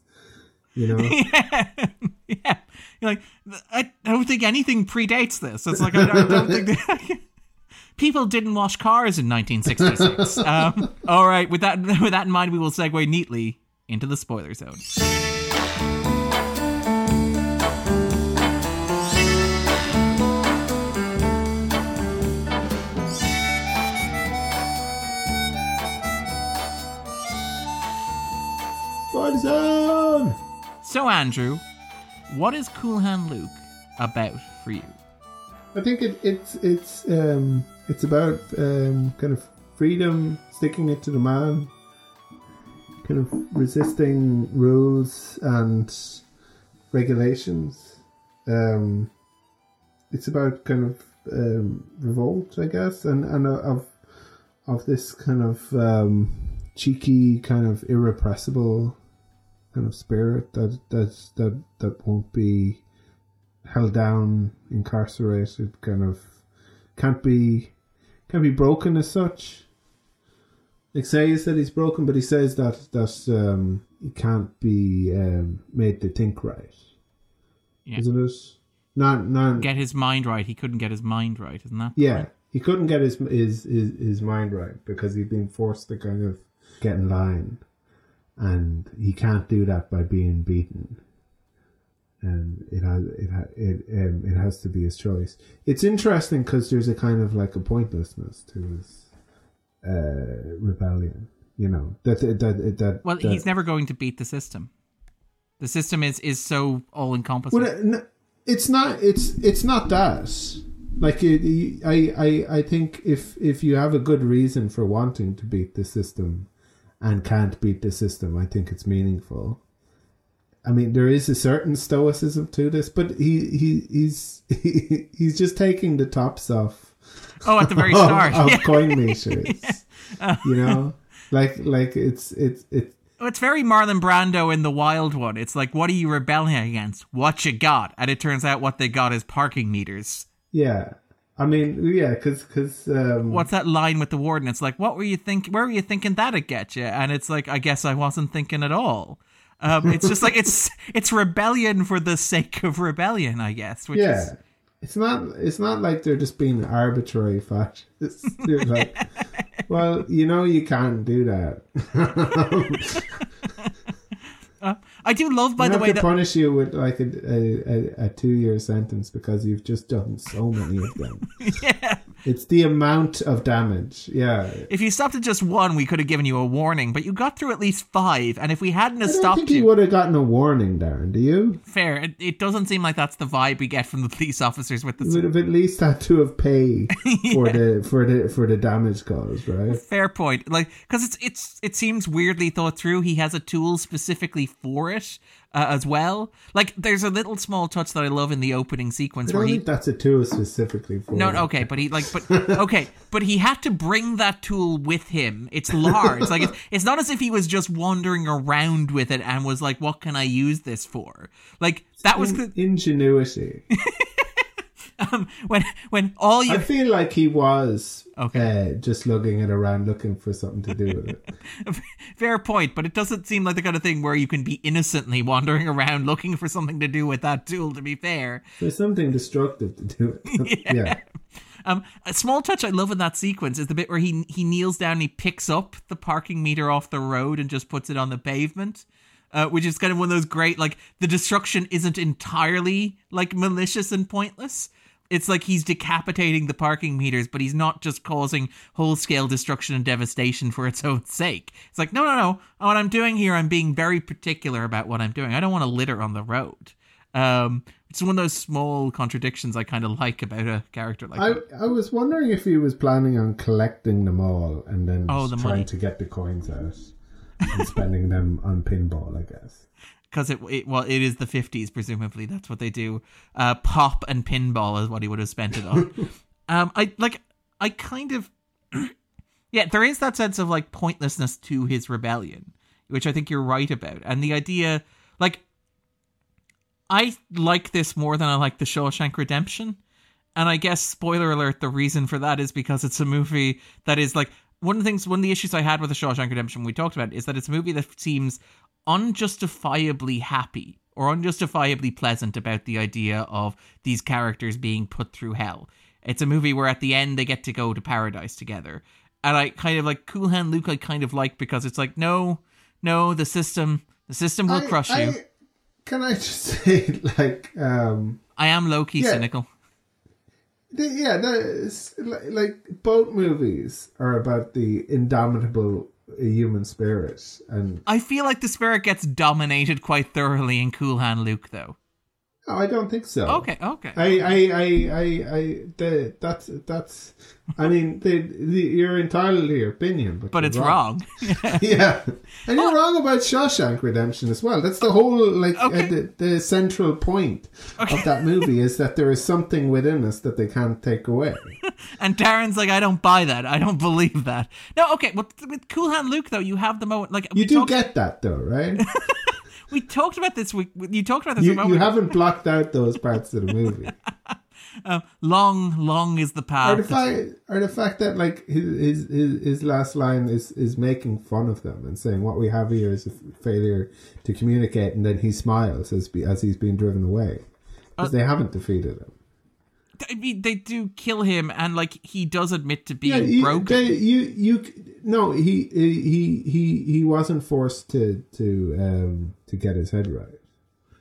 You know. (laughs) yeah, (laughs) yeah, you're like, I don't think anything predates this. It's like I, I don't think that. People didn't wash cars in 1966. (laughs) um, all right, with that (laughs) with that in mind, we will segue neatly into the spoiler zone. Spoiler zone. So, Andrew, what is Cool Hand Luke about for you? I think it, it's it's um it's about um kind of freedom, sticking it to the man, kind of resisting rules and regulations. Um, it's about kind of um, revolt, I guess, and and of of this kind of um, cheeky, kind of irrepressible kind of spirit that that that that won't be held down, incarcerated, kind of can't be can't be broken as such. Like says that he's broken, but he says that that um, he can't be um, made to think right. Yeah. Isn't it? Not not Get his mind right. He couldn't get his mind right, isn't that? yeah. He couldn't get his, his his his mind right because he'd been forced to kind of get in line, and he can't do that by being beaten. And it has it ha, it um, it has to be his choice. It's interesting because there's a kind of like a pointlessness to his uh, rebellion. You know that that that, that Well, that, he's never going to beat the system. The system is is so all encompassing. Well, it's not. It's it's not that. Like it, I, I, I think if if you have a good reason for wanting to beat the system, and can't beat the system, I think it's meaningful. I mean, there is a certain stoicism to this, but he, he he's he, he's just taking the tops off. Oh, at the very (laughs) start, of, of coin (laughs) meters. yeah. you know, like like it's it's it's. It's very Marlon Brando in the Wild One. It's like, what are you rebelling against? What you got? And it turns out what they got is parking meters. Yeah, I mean, yeah, because because um, what's that line with the warden? It's like, what were you think? Where were you thinking that'd get you? And it's like, I guess I wasn't thinking at all. Um, it's just like it's it's rebellion for the sake of rebellion, I guess. Which yeah, is... it's not it's not like they're just being arbitrary fascists. (laughs) They're like, well, you know, you can't do that. Uh, (laughs) I do love, by the way, to that punish you with like a, a, a two year sentence because you've just done so many of them. (laughs) yeah, it's the amount of damage. Yeah. If you stopped at just one, we could have given you a warning, but you got through at least five. And if we hadn't have I stopped think you, you would have gotten a warning, Darren. Do you? Fair. It, it, doesn't seem like that's the vibe we get from the police officers with the. Would have at least had to have paid (laughs) yeah. for the for the for the damage caused, right? Fair point. Like because it's it's it seems weirdly thought through. He has a tool specifically for it uh, as well. Like there's a little small touch that I love in the opening sequence I where he that's a tool specifically for No, okay, but he like but okay, but he had to bring that tool with him. It's large. like it's it's not as if he was just wandering around with it and was like what can I use this for? Like that was In- ingenuity. (laughs) um, when when all you I feel like he was okay. Uh, just lugging it around looking for something to do with it. (laughs) Fair point, but it doesn't seem like the kind of thing where you can be innocently wandering around looking for something to do with that tool. To be fair, there's something destructive to do it. (laughs) yeah. yeah. Um, a small touch I love in that sequence is the bit where he he kneels down and he picks up the parking meter off the road and just puts it on the pavement. Uh, which is kind of one of those great like the destruction isn't entirely like malicious and pointless it's like he's decapitating the parking meters, but he's not just causing whole scale destruction and devastation for its own sake. It's like, no, no, no. What I'm doing here, I'm being very particular about what I'm doing. I don't want to litter on the road. Um, it's one of those small contradictions I kind of like about a character like I, that. I was wondering if he was planning on collecting them all and then oh, the trying money. to get the coins out and spending them on pinball, I guess because it, it well it is the 50s presumably. That's what they do. Uh pop and pinball is what he would have spent it on. (laughs) Um i like i kind of (clears throat) yeah there is that sense of like pointlessness to his rebellion which i think you're right about. And the idea like i like this more than i like the shawshank redemption. And i guess spoiler alert the reason for that is because it's a movie that is like one of the things one of the issues i had with the shawshank redemption we talked about is that it's a movie that seems unjustifiably happy or unjustifiably pleasant about the idea of these characters being put through hell. It's a movie where at the end they get to go to paradise together. And I kind of like Cool Hand Luke I kind of like because it's like, no, no, the system the system will I, crush I, you. Can I just (laughs) say like um I am low key yeah, cynical. The, yeah, the, like both movies are about the indomitable human spirit and I feel like the spirit gets dominated quite thoroughly in Cool Hand Luke though. No, I don't think so. Okay, okay. I, I, I, I, I the, that's, that's, I mean, the, the, you're entitled to your opinion, but, but it's wrong. wrong. (laughs) (laughs) yeah, and you're wrong about Shawshank Redemption as well. That's the whole like okay. uh, the, the central point okay. of that movie is that there is (laughs) something within us that they can't take away. and Darren's like, I don't buy that. I don't believe that. No, okay. Well, with Cool Hand Luke though, you have the moment like you do talk- get that though, right? We talked about this. We you talked about this. You, you haven't blocked out those parts of the movie. (laughs) Uh, long, long is the path. Or the fact, or the fact that like his, his his last line is is making fun of them and saying what we have here is a failure to communicate, and then he smiles as as he's being driven away because uh, they haven't defeated him. I mean, they do kill him, and like he does admit to being yeah, you, broken. They, you you no, he he he he wasn't forced to to um to get his head right.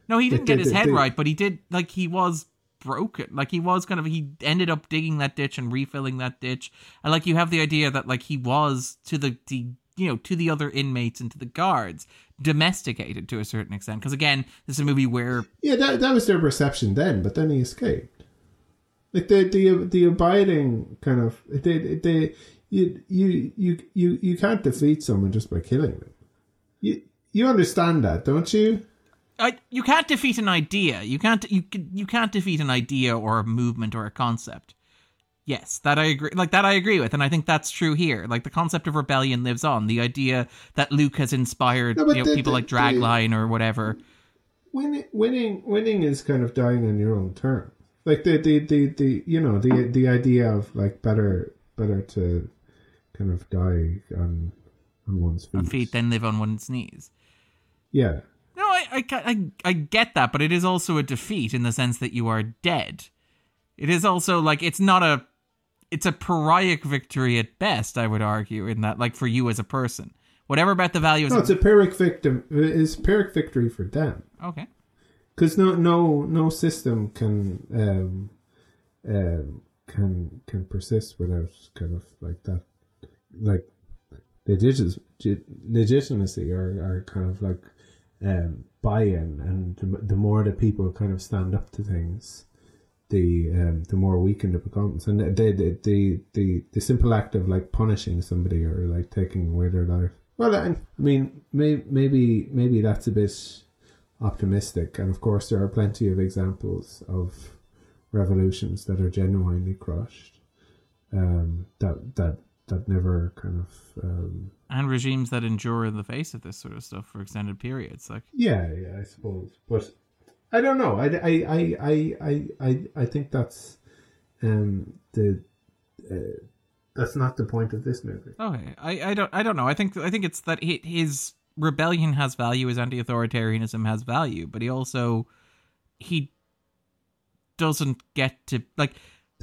No, he didn't get his head right, but he did like he was broken. Like he was kind of he ended up digging that ditch and refilling that ditch, and like you have the idea that like he was to the the you know to the other inmates and to the guards domesticated to a certain extent. Because again, this is a movie where yeah, that that was their perception then, but then he escaped. Like the the the abiding kind of they they you you you you you can't defeat someone just by killing them. You you understand that, don't you? I, you can't defeat an idea. You can't you you can't defeat an idea or a movement or a concept. Yes, that I agree. Like that, I agree with, and I think that's true here. Like the concept of rebellion lives on. The idea that Luke has inspired No, you know, the- people the- like Dragline or whatever. Winning winning winning is kind of dying on your own terms. Like the the the, the you know the the idea of like better better to kind of die on on one's feet. On feet, then live on one's knees. Yeah. No, I, I, I, I get that, but it is also a defeat in the sense that you are dead. It is also like it's not a, it's a pariah victory at best. I would argue in that, like for you as a person, whatever about the values. No, it's a pyrrhic victim. It's pyrrhic victory for them. okay, because no no no system can um, um, can can persist without kind of like that like legit- legitimacy or, or kind of like um, buy-in and the, the more that people kind of stand up to things the um, the more weakened it becomes and the the, the the the simple act of like punishing somebody or like taking away their life well I, I mean may, maybe maybe that's a bit optimistic. And of course, there are plenty of examples of revolutions that are genuinely crushed, um, that that that never kind of um, and regimes that endure in the face of this sort of stuff for extended periods, like yeah yeah I suppose, but I don't know. I I I I I I, think that's um, the. Uh, that's not the point of this movie. okay, I, I don't, I don't know. I think, I think it's that he, his rebellion has value, his anti-authoritarianism has value, but he also, he doesn't get to like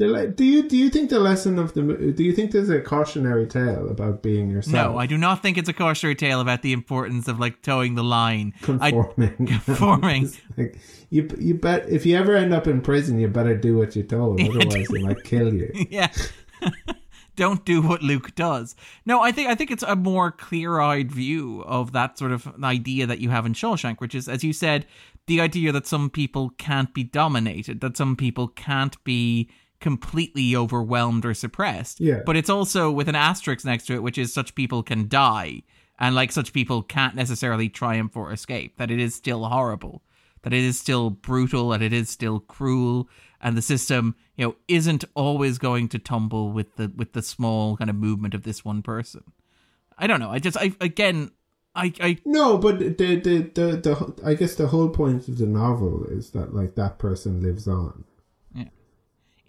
le- Do you do you think the lesson of the do you think there's a cautionary tale about being yourself? No, I do not think it's a cautionary tale about the importance of like towing the line. I, conforming. (laughs) Conforming. (laughs) Like, you you bet if you ever end up in prison, you better do what you're told, (laughs) otherwise they might kill you. yeah. Don't do what Luke does. No, I think I think it's a more clear-eyed view of that sort of idea that you have in Shawshank, which is, as you said, the idea that some people can't be dominated, that some people can't be completely overwhelmed or suppressed. Yeah. But it's also with an asterisk next to it, which is such people can die, and like such people can't necessarily triumph or escape. That it is still horrible, that it is still brutal, and it is still cruel, and the system, you know, isn't always going to tumble with the with the small kind of movement of this one person. I don't know. I just, I again, I, I No, but the, the the the I guess the whole point of the novel is that like that person lives on,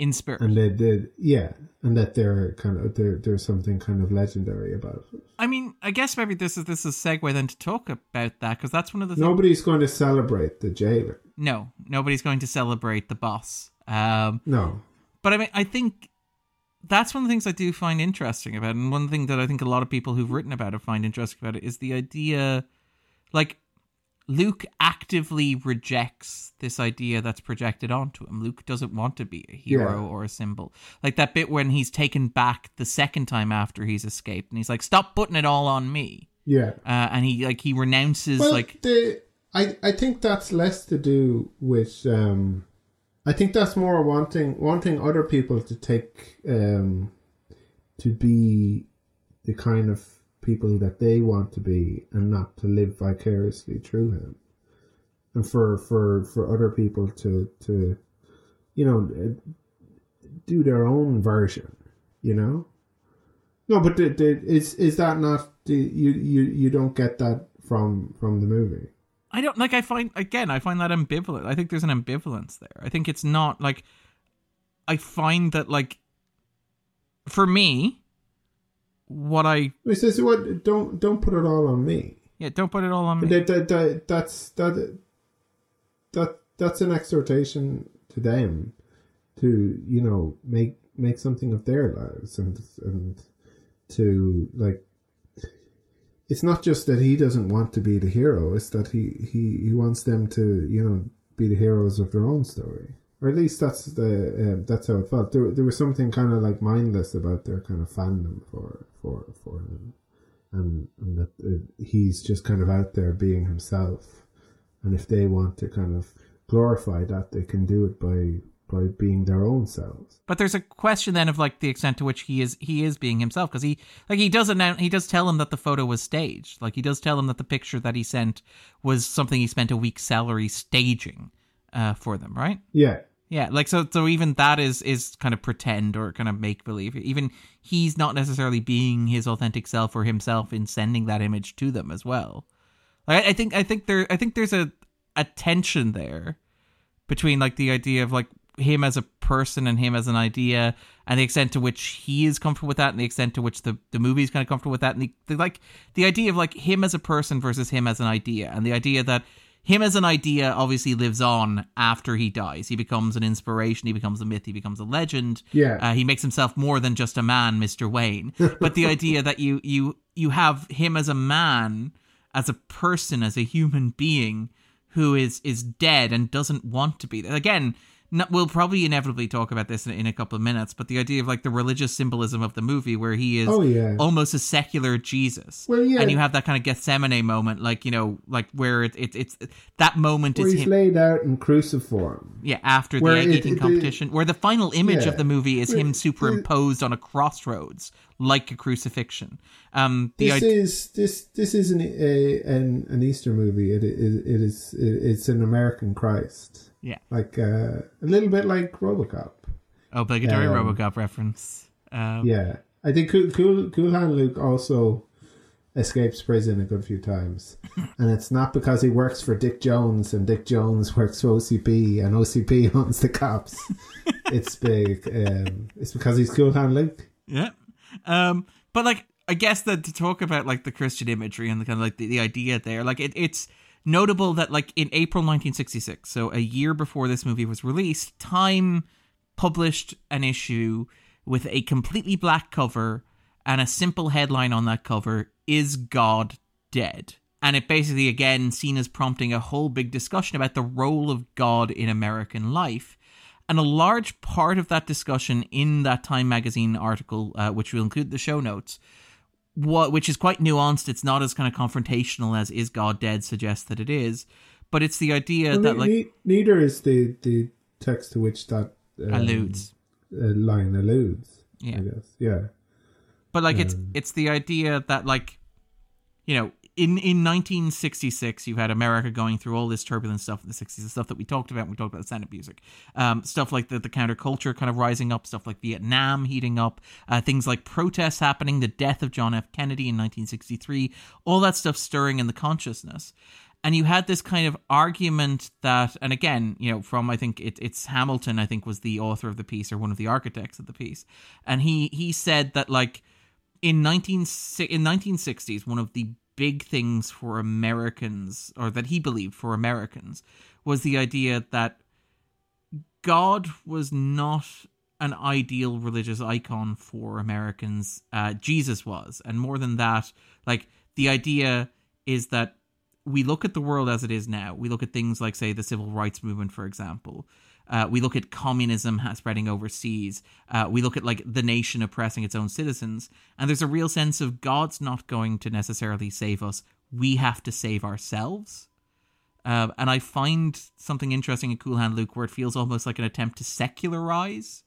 in spirit. and they did yeah, and that they're kind of there. There's something kind of legendary about it. I mean, I guess maybe this is this is a segue then to talk about that because that's one of the things. Nobody's going to celebrate the jailer. No, nobody's going to celebrate the boss. Um, No, but I mean, I think that's one of the things I do find interesting about it. And one thing that I think a lot of people who've written about it find interesting about it is the idea like Luke actively rejects this idea that's projected onto him. Luke doesn't want to be a hero Yeah. or a symbol. Like that bit when he's taken back the second time after he's escaped and he's like, stop putting it all on me. yeah. Uh, and he like he renounces Well, like the I I think that's less to do with um, I think that's more wanting wanting other people to take um, to be the kind of people that they want to be and not to live vicariously through him, and for for for other people to to you know do their own version, you know. No, but the, the, is is that not the, you you you don't get that from from the movie? I don't like. I find again. I find that ambivalent. I think there's an ambivalence there. I think it's not like. I find that like. For me, what I He says, "What? Don't don't put it all on me." yeah don't put it all on me. That, that, that, that's that that that's an exhortation to them to you know make make something of their lives and and to like it's not just that he doesn't want to be the hero it's that he he he wants them to you know be the heroes of their own story or at least that's the uh, that's how it felt there, there was something kind of like mindless about their kind of fandom for for for him and, and that uh, he's just kind of out there being himself and if they want to kind of glorify that they can do it by by being their own selves. But there's a question then of like the extent to which he is he is being himself because he like he does announce he does tell him that the photo was staged. Like he does tell him that the picture that he sent was something he spent a week's salary staging uh, for them, right? Yeah, Yeah, like so so even that is is kind of pretend or kind of make believe. Even he's not necessarily being his authentic self or himself in sending that image to them as well. Like, I, think I think there I think there's a a tension there between like the idea of like him as a person and him as an idea and the extent to which he is comfortable with that and the extent to which the, the movie is kind of comfortable with that and the, the like the idea of like him as a person versus him as an idea and the idea that him as an idea obviously lives on after he dies he becomes an inspiration he becomes a myth he becomes a legend Yeah. uh, he makes himself more than just a man mr wayne (laughs) but the idea that you you you have him as a man as a person as a human being who is is dead and doesn't want to be there. Again, no, we'll probably inevitably talk about this in, in a couple of minutes, but the idea of like the religious symbolism of the movie, where he is Oh, yeah. almost a secular Jesus, Well, yeah. and you have that kind of Gethsemane moment, like you know, like where it, it it's that moment where is he's him, laid out in cruciform. yeah, after the where egg it- eating it- competition, where the final image Yeah. of the movie is Where- him superimposed on a crossroads like a crucifixion. Um, the This idea. is this this isn't a, an an Easter movie. It, it, it is it, it's an American Christ, Yeah. like uh, a little bit like RoboCop. Obligatory um, Robocop reference. Um, Yeah, I think Cool Cool, cool Hand Luke also escapes prison a good few times, (laughs) and it's not because he works for Dick Jones and Dick Jones works for OCP and OCP (laughs) owns the cops. (laughs) it's big. Um, it's because he's Cool Hand Luke. Yeah. Um, but like, I guess that to talk about like the Christian imagery and the kind of like the, the idea there, like it, it's notable that like in April 1966, so a year before this movie was released, Time published an issue with a completely black cover and a simple headline on that cover is God dead? And it basically, again, seen as prompting a whole big discussion about the role of God in American life. And a large part of that discussion in that Time magazine article, uh, which will include the show notes, what which is quite nuanced. It's not as kind of confrontational as "Is God dead?" suggests that it is, but it's the idea Well, that ne- like ne- neither is the the text to which that um, alludes. uh, line alludes. Yeah. I guess. Yeah. But like it's Um, it's the idea that like you know in in 1966 you had America going through all this turbulent stuff in the 60s, the stuff that we talked about. We talked about the of music, um, stuff like the the counterculture kind of rising up, stuff like Vietnam heating up, uh, things like protests happening, the death of John F. Kennedy in 1963, all that stuff stirring in the consciousness. And you had this kind of argument that, and again, you know, from I think it, it's Hamilton, I think was the author of the piece or one of the architects of the piece, and he he said that like in 19 in 1960s one of the big things for Americans or that he believed for Americans was the idea that God was not an ideal religious icon for Americans. Uh, Jesus was. And more than that like the idea is that we look at the world as it is now. We look at things like say the civil rights movement for example uh, we look at communism spreading overseas. Uh, we look at like the nation oppressing its own citizens, and there's a real sense of God's not going to necessarily save us. We have to save ourselves. Uh, and I find something interesting in Cool Hand Luke where it feels almost like an attempt to secularize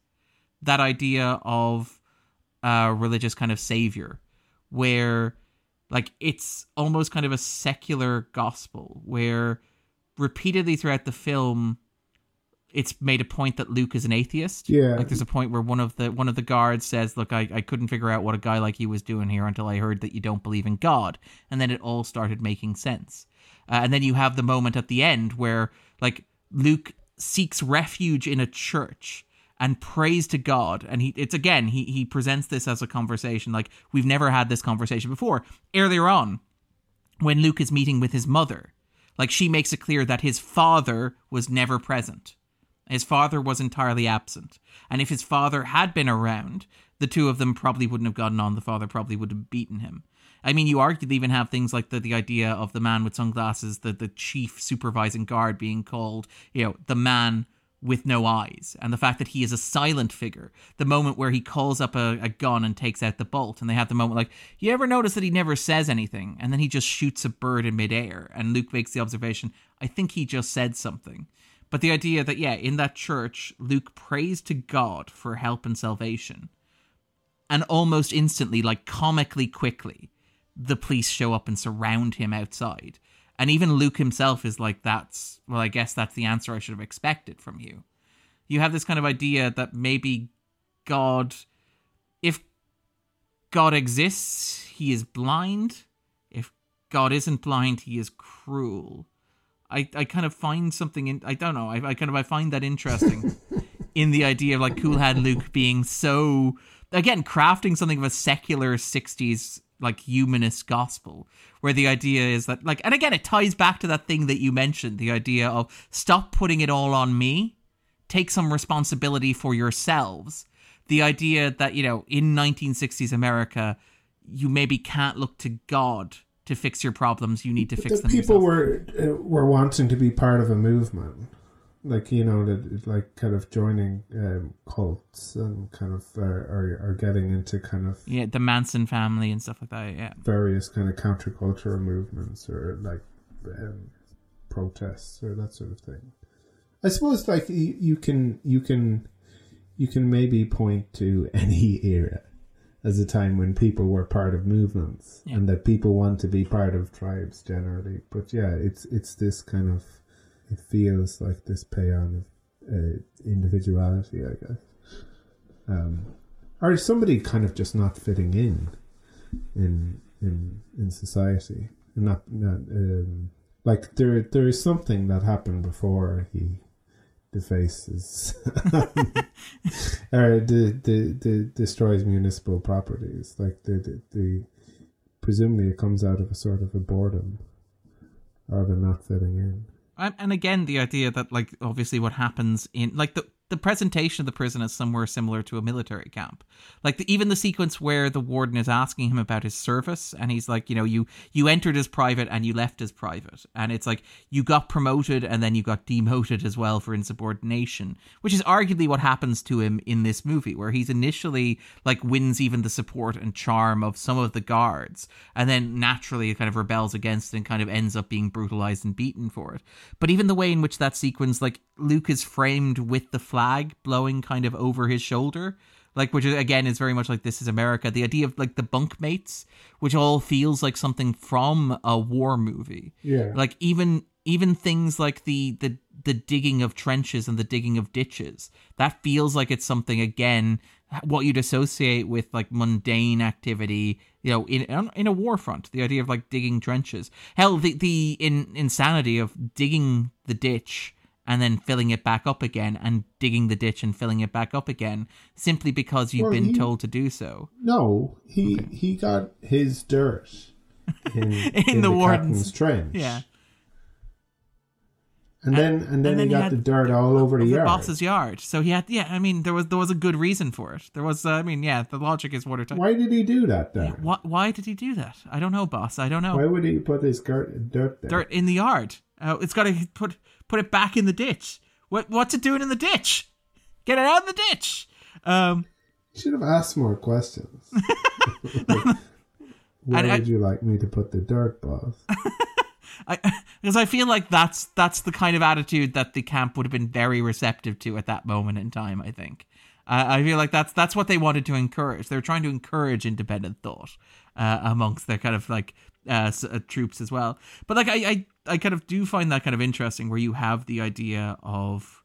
that idea of uh, religious kind of savior, where like it's almost kind of a secular gospel, where repeatedly throughout the film it's made a point that Luke is an atheist. Yeah. Like there's a point where one of the one of the guards says, "Look, I, I couldn't figure out what a guy like you was doing here until I heard that you don't believe in God." And then it all started making sense. Uh, and then you have the moment at the end where like Luke seeks refuge in a church and prays to God. And he it's again, he he presents this as a conversation like we've never had this conversation before. Earlier on, when Luke is meeting with his mother, like she makes it clear that his father was never present. His father was entirely absent. And if his father had been around, the two of them probably wouldn't have gotten on. The father probably would have beaten him. I mean, you arguably even have things like the, the idea of the man with sunglasses, the, the chief supervising guard being called, you know, the man with no eyes, and the fact that he is a silent figure. The moment where he calls up a, a gun and takes out the bolt, and they have the moment like, you ever notice that he never says anything, and then he just shoots a bird in midair, and Luke makes the observation, I think he just said something But the idea that yeah, in that church, Luke prays to God for help and salvation, and almost instantly, like comically quickly, the police show up and surround him outside. And even Luke himself is like, "That's well, I guess that's the answer I should have expected from you." You have this kind of idea that maybe God, if God exists, he is blind. If God isn't blind, he is cruel. I, I kind of find something in I don't know I, I kind of I find that interesting (laughs) in the idea of like Cool Hand Luke being so again crafting something of a secular 60s like humanist gospel where the idea is that like and again it ties back to that thing that you mentioned the idea of stop putting it all on me take some responsibility for yourselves. The idea that you know in 1960s america you maybe can't look to god to fix your problems you need to fix the them people yourself. were uh, were wanting to be part of a movement. Like you know that like kind of joining um, cults and kind of uh, are are getting into kind of yeah the manson family and stuff like that yeah. various kind of countercultural movements or like um, protests or that sort of thing. I suppose like you, you can you can you can maybe point to (laughs) any era as a time when people were part of movements Yeah. and that people want to be part of tribes generally. But yeah, it's it's this kind of it feels like this paean of uh, individuality, I guess. Um, or somebody kind of just not fitting in in in in society, and not not um, like there there is something that happened before he defaces (laughs) or the, the, the destroys municipal properties. Like the, the the presumably it comes out of a sort of a boredom or the not fitting in. and, and again the idea that like obviously what happens in like the the presentation of the prison is somewhere similar to a military camp. Like the, even the sequence where the warden is asking him about his service and he's like you know you you entered as private and you left as private. And it's like you got promoted and then you got demoted as well for insubordination which is arguably what happens to him in this movie where he's initially like wins even the support and charm of some of the guards and then naturally kind of rebels against and kind of ends up being brutalized and beaten for it. But even the way in which that sequence like luke is framed with the flag blowing kind of over his shoulder like which again is very much like this is america. The idea of like the bunkmates which all feels like something from a war movie. Yeah. like even even things like the the the digging of trenches and the digging of ditches that feels like it's something again what you'd associate with like mundane activity you know in in a war front the idea of like digging trenches. Hell the the in insanity of digging the ditch and then filling it back up again and digging the ditch and filling it back up again simply because you've Well, been he- told to do so No, he he got his dirt (laughs) in, in, the the, warden's- trench. yeah And then and then and then he he got the dirt all over the the yard. boss's yard so he had yeah i mean there was there was a good reason for it there was uh, i mean yeah the logic is watertight Why did he do that then? Why, why did he do that? I don't know, boss. I don't know. Why would he put his dirt, dirt there? Dirt in the yard. Uh, it's got to put put it back in the ditch. What what's it doing in the ditch? Get it out of the ditch. Um, You should have asked more questions. (laughs) Like, Where I- would you like me to put the dirt, boss? because (laughs) I feel like that's that's the kind of attitude that the camp would have been very receptive to at that moment in time. I think. Uh, I feel like that's that's what they wanted to encourage. They're trying to encourage independent thought uh, amongst their kind of like uh, s- uh, troops as well. But like I, I I kind of do find that kind of interesting where you have the idea of,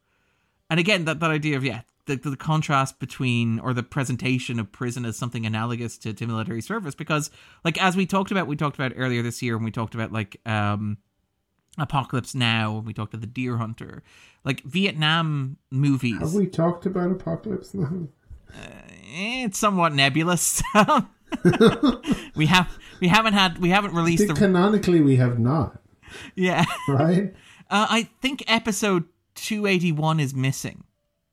and again that that idea of yeah the the contrast between or the presentation of prison as something analogous to, to military service because like as we talked about we talked about earlier this year when we talked about like um Apocalypse Now when we talked about the Deer Hunter like Vietnam movies Have we talked about Apocalypse Now? eh, it's somewhat nebulous. (laughs) (laughs) we have we haven't had we haven't released the canonically we have not, yeah. right? (laughs) Uh, I think episode two eighty one is missing,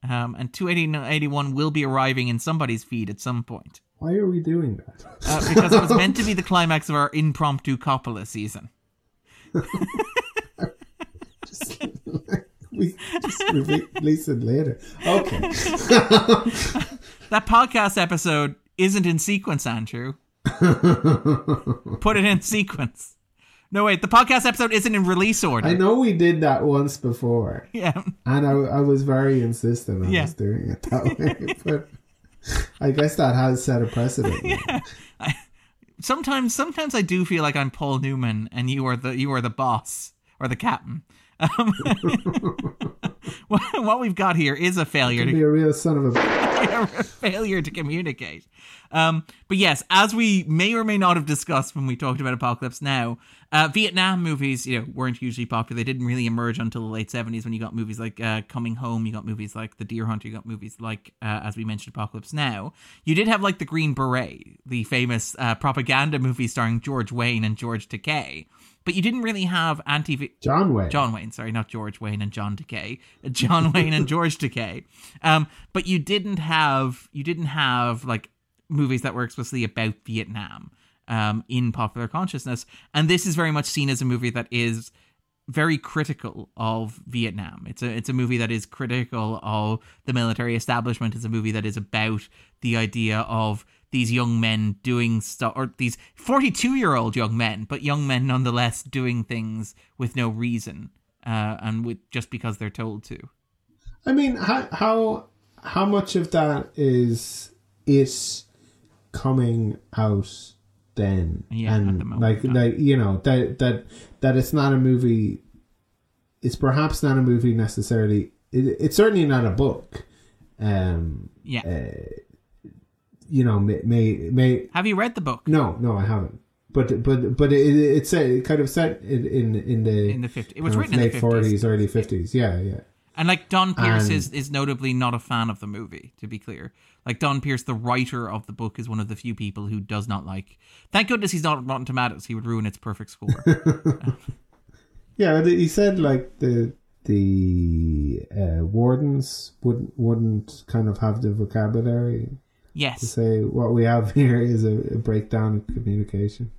um, and two eighty one will be arriving in somebody's feed at some point Why are we doing that? uh, because it was (laughs) meant to be the climax of our impromptu Coppola season. Just, (laughs) we just release it later. Okay. That podcast episode isn't in sequence, Andrew. Put it in sequence. No, wait, the podcast episode isn't in release order. I know we did that once before, Yeah. and I, I was very insistent on Yeah. us doing it that way. (laughs) but I guess that has set a precedent. (laughs) now. Sometimes sometimes I do feel like I'm Paul Newman and you are the you are the boss or the captain. Um, (laughs) what what we've got here is a failure to Be a real son of a. a failure to communicate. Um, but yes, as we may or may not have discussed when we talked about Apocalypse Now, uh, Vietnam movies, you know, weren't hugely popular. They didn't really emerge until the late seventies when you got movies like uh, Coming Home, you got movies like The Deer Hunter, you got movies like, uh, as we mentioned, Apocalypse Now. You did have like The Green Beret, the famous uh, propaganda movie starring George Wayne and George Takei. But you didn't really have anti John Wayne. John Wayne, sorry, not George Wayne and John Takei. John (laughs) Wayne and George Takei. Um, but you didn't have you didn't have like movies that were explicitly about Vietnam um, in popular consciousness, and this is very much seen as a movie that is very critical of Vietnam. It's a it's a movie that is critical of the military establishment. It's a movie that is about the idea of these young men doing stuff, or these forty-two-year-old young men, but young men nonetheless doing things with no reason, uh, and with just because they're told to. I mean, how how how much of that is is coming out then? Yeah, and the moment, like yeah. like you know that that that it's not a movie. It's perhaps not a movie necessarily. It, it's certainly not a book. Um, Yeah. you know, may may, may Have you read the book no no I haven't. But but but it, it's it kind of set in in, in the in the 50s? It was written in late the 50s. forties, early fifties. Yeah, yeah. And like Donn Pearce And- is, is notably not a fan of the movie, to be clear. Like Donn Pearce, the writer of the book, is one of the few people who does not like. Thank goodness he's not Rotten Tomatoes. He would ruin its perfect score. (laughs) Yeah, he said like the the uh, wardens wouldn't wouldn't kind of have the vocabulary Yes. to say what we have here is a, a breakdown of communication.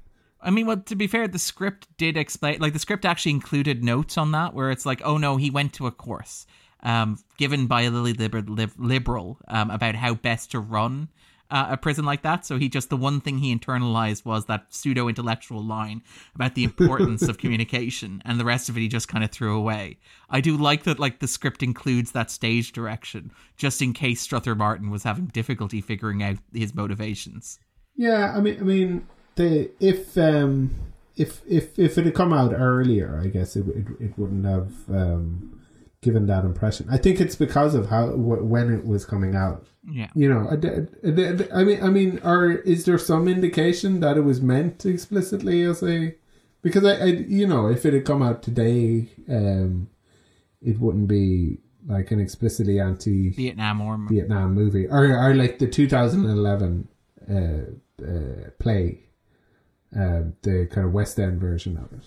I mean, well, to be fair, the script did explain. Like the script actually included notes on that, where it's like, oh no, he went to a course um, given by a Lily Liber- Lib- liberal um, about how best to run uh, a prison like that. So he just the one thing he internalized was that pseudo intellectual line about the importance of (laughs) communication, and the rest of it he just kind of threw away. I do like that, like the script includes that stage direction, just in case Strother Martin was having difficulty figuring out his motivations. Yeah, I mean, I mean, the if um if if if it had come out earlier, I guess it it, it wouldn't have um given that impression. I think it's because of how wh- when it was coming out. Yeah. You know, I, I- I mean, I mean, or is there some indication that it was meant explicitly as a? Because I, I you know, if it had come out today, um, it wouldn't be like an explicitly anti Vietnam or Vietnam movie, or or like the 2011 uh, uh, play, uh, the kind of West End version of it,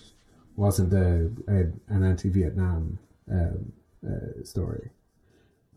wasn't a, a an anti-Vietnam um, uh, story.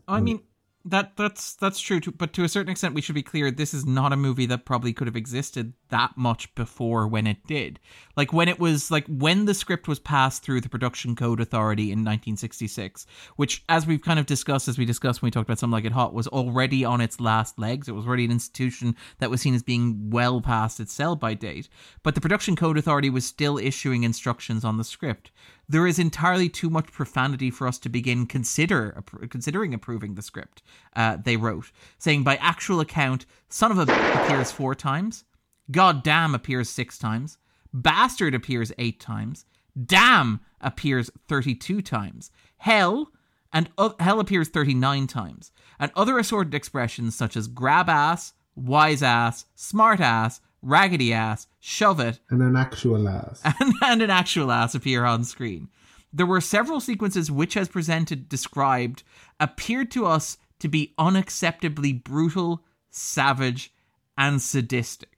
I mean that that's that's true too, but to a certain extent we should be clear this is not a movie that probably could have existed that much before when it did. Like when it was like when the script was passed through the production code authority in 1966, which as we've kind of discussed as we discussed when we talked about something like it hot was already on its last legs. It was already an institution that was seen as being well past its sell by date, but the production code authority was still issuing instructions on the script there is entirely too much profanity for us to begin consider considering approving the script uh, they wrote, saying by actual account, "Son of a b- appears four times, God damn appears six times, bastard appears eight times, damn appears thirty-two times, hell." And hell appears 39 times. And other assorted expressions such as grab ass, wise ass, smart ass, raggedy ass, shove it, And an actual ass. (laughs) and, and an actual ass appear on screen. There were several sequences which, as presented, described, appeared to us to be unacceptably brutal, savage, and sadistic.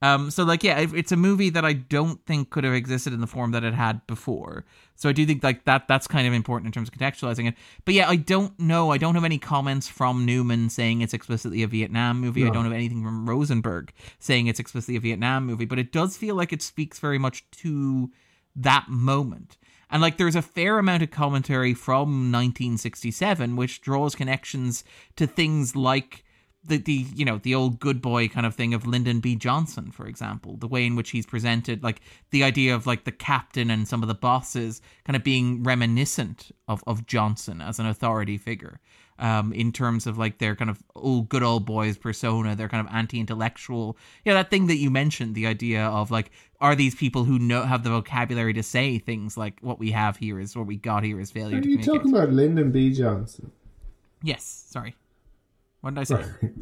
Um, so, like, yeah, it's a movie that I don't think could have existed in the form that it had before. So I do think like that that's kind of important in terms of contextualizing it. But yeah, I don't know. I don't have any comments from Newman saying it's explicitly a Vietnam movie. I don't have anything from Rosenberg saying it's explicitly a Vietnam movie. But it does feel like it speaks very much to that moment. And like there's a fair amount of commentary from 1967 which draws connections to things like the the you know the old good boy kind of thing of Lyndon B. Johnson, for example, the way in which he's presented, like the idea of like the captain and some of the bosses kind of being reminiscent of of Johnson as an authority figure. Um, in terms of like their kind of old good old boys persona, their kind of anti-intellectual, yeah, that thing that you mentioned, the idea of like, are these people who know have the vocabulary to say things like what we have here is what we got here is failure. Are you talking about Lyndon B. Johnson? Yes, sorry. What did I say? (laughs)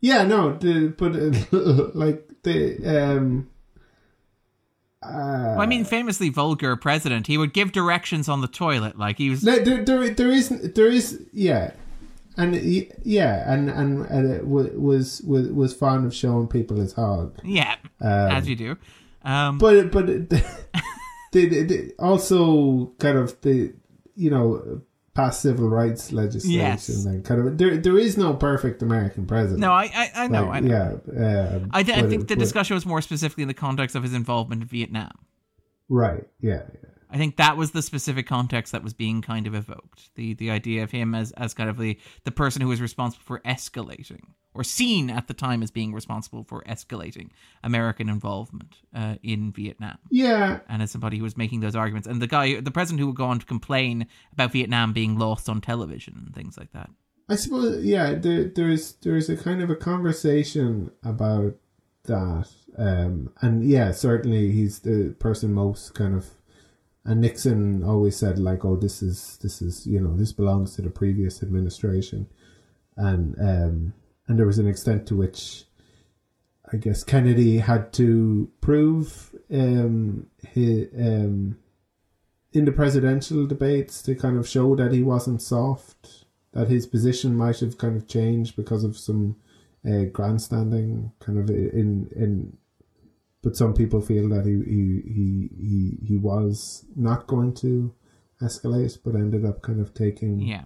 Yeah, no, the, but uh, like the um. Uh, Well, I mean, famously vulgar president. He would give directions on the toilet, like he was. no, there, there, there isn't, there is, yeah, and yeah, and and, and it was was was fond of showing people his hog, Yeah, um, as you do. Um, but but it- (laughs) the, the, the, also kind of the you know past civil rights legislation Yes. and kind of there there is no perfect American president. no, I, I, I know, Like, I know. Yeah, um, I, th- I think the but- discussion was more specifically in the context of his involvement in Vietnam. Right. Yeah. yeah. I think that was the specific context that was being kind of evoked. The the idea of him as as kind of the the person who was responsible for escalating, or seen at the time as being responsible for escalating American involvement uh, in Vietnam. Yeah. and as somebody who was making those arguments, and the guy, the president who would go on to complain about Vietnam being lost on television and things like that. I suppose. Yeah. There, there's there's a kind of a conversation about that, um, and yeah, certainly he's the person most kind of. And Nixon always said like, "Oh, this is this is you know this belongs to the previous administration," and um, and there was an extent to which, I guess Kennedy had to prove um, his um, in the presidential debates to kind of show that he wasn't soft, that his position might have kind of changed because of some uh, grandstanding, kind of in in. But some people feel that he he he he, he was not going to escalate, but ended up kind of taking Yeah,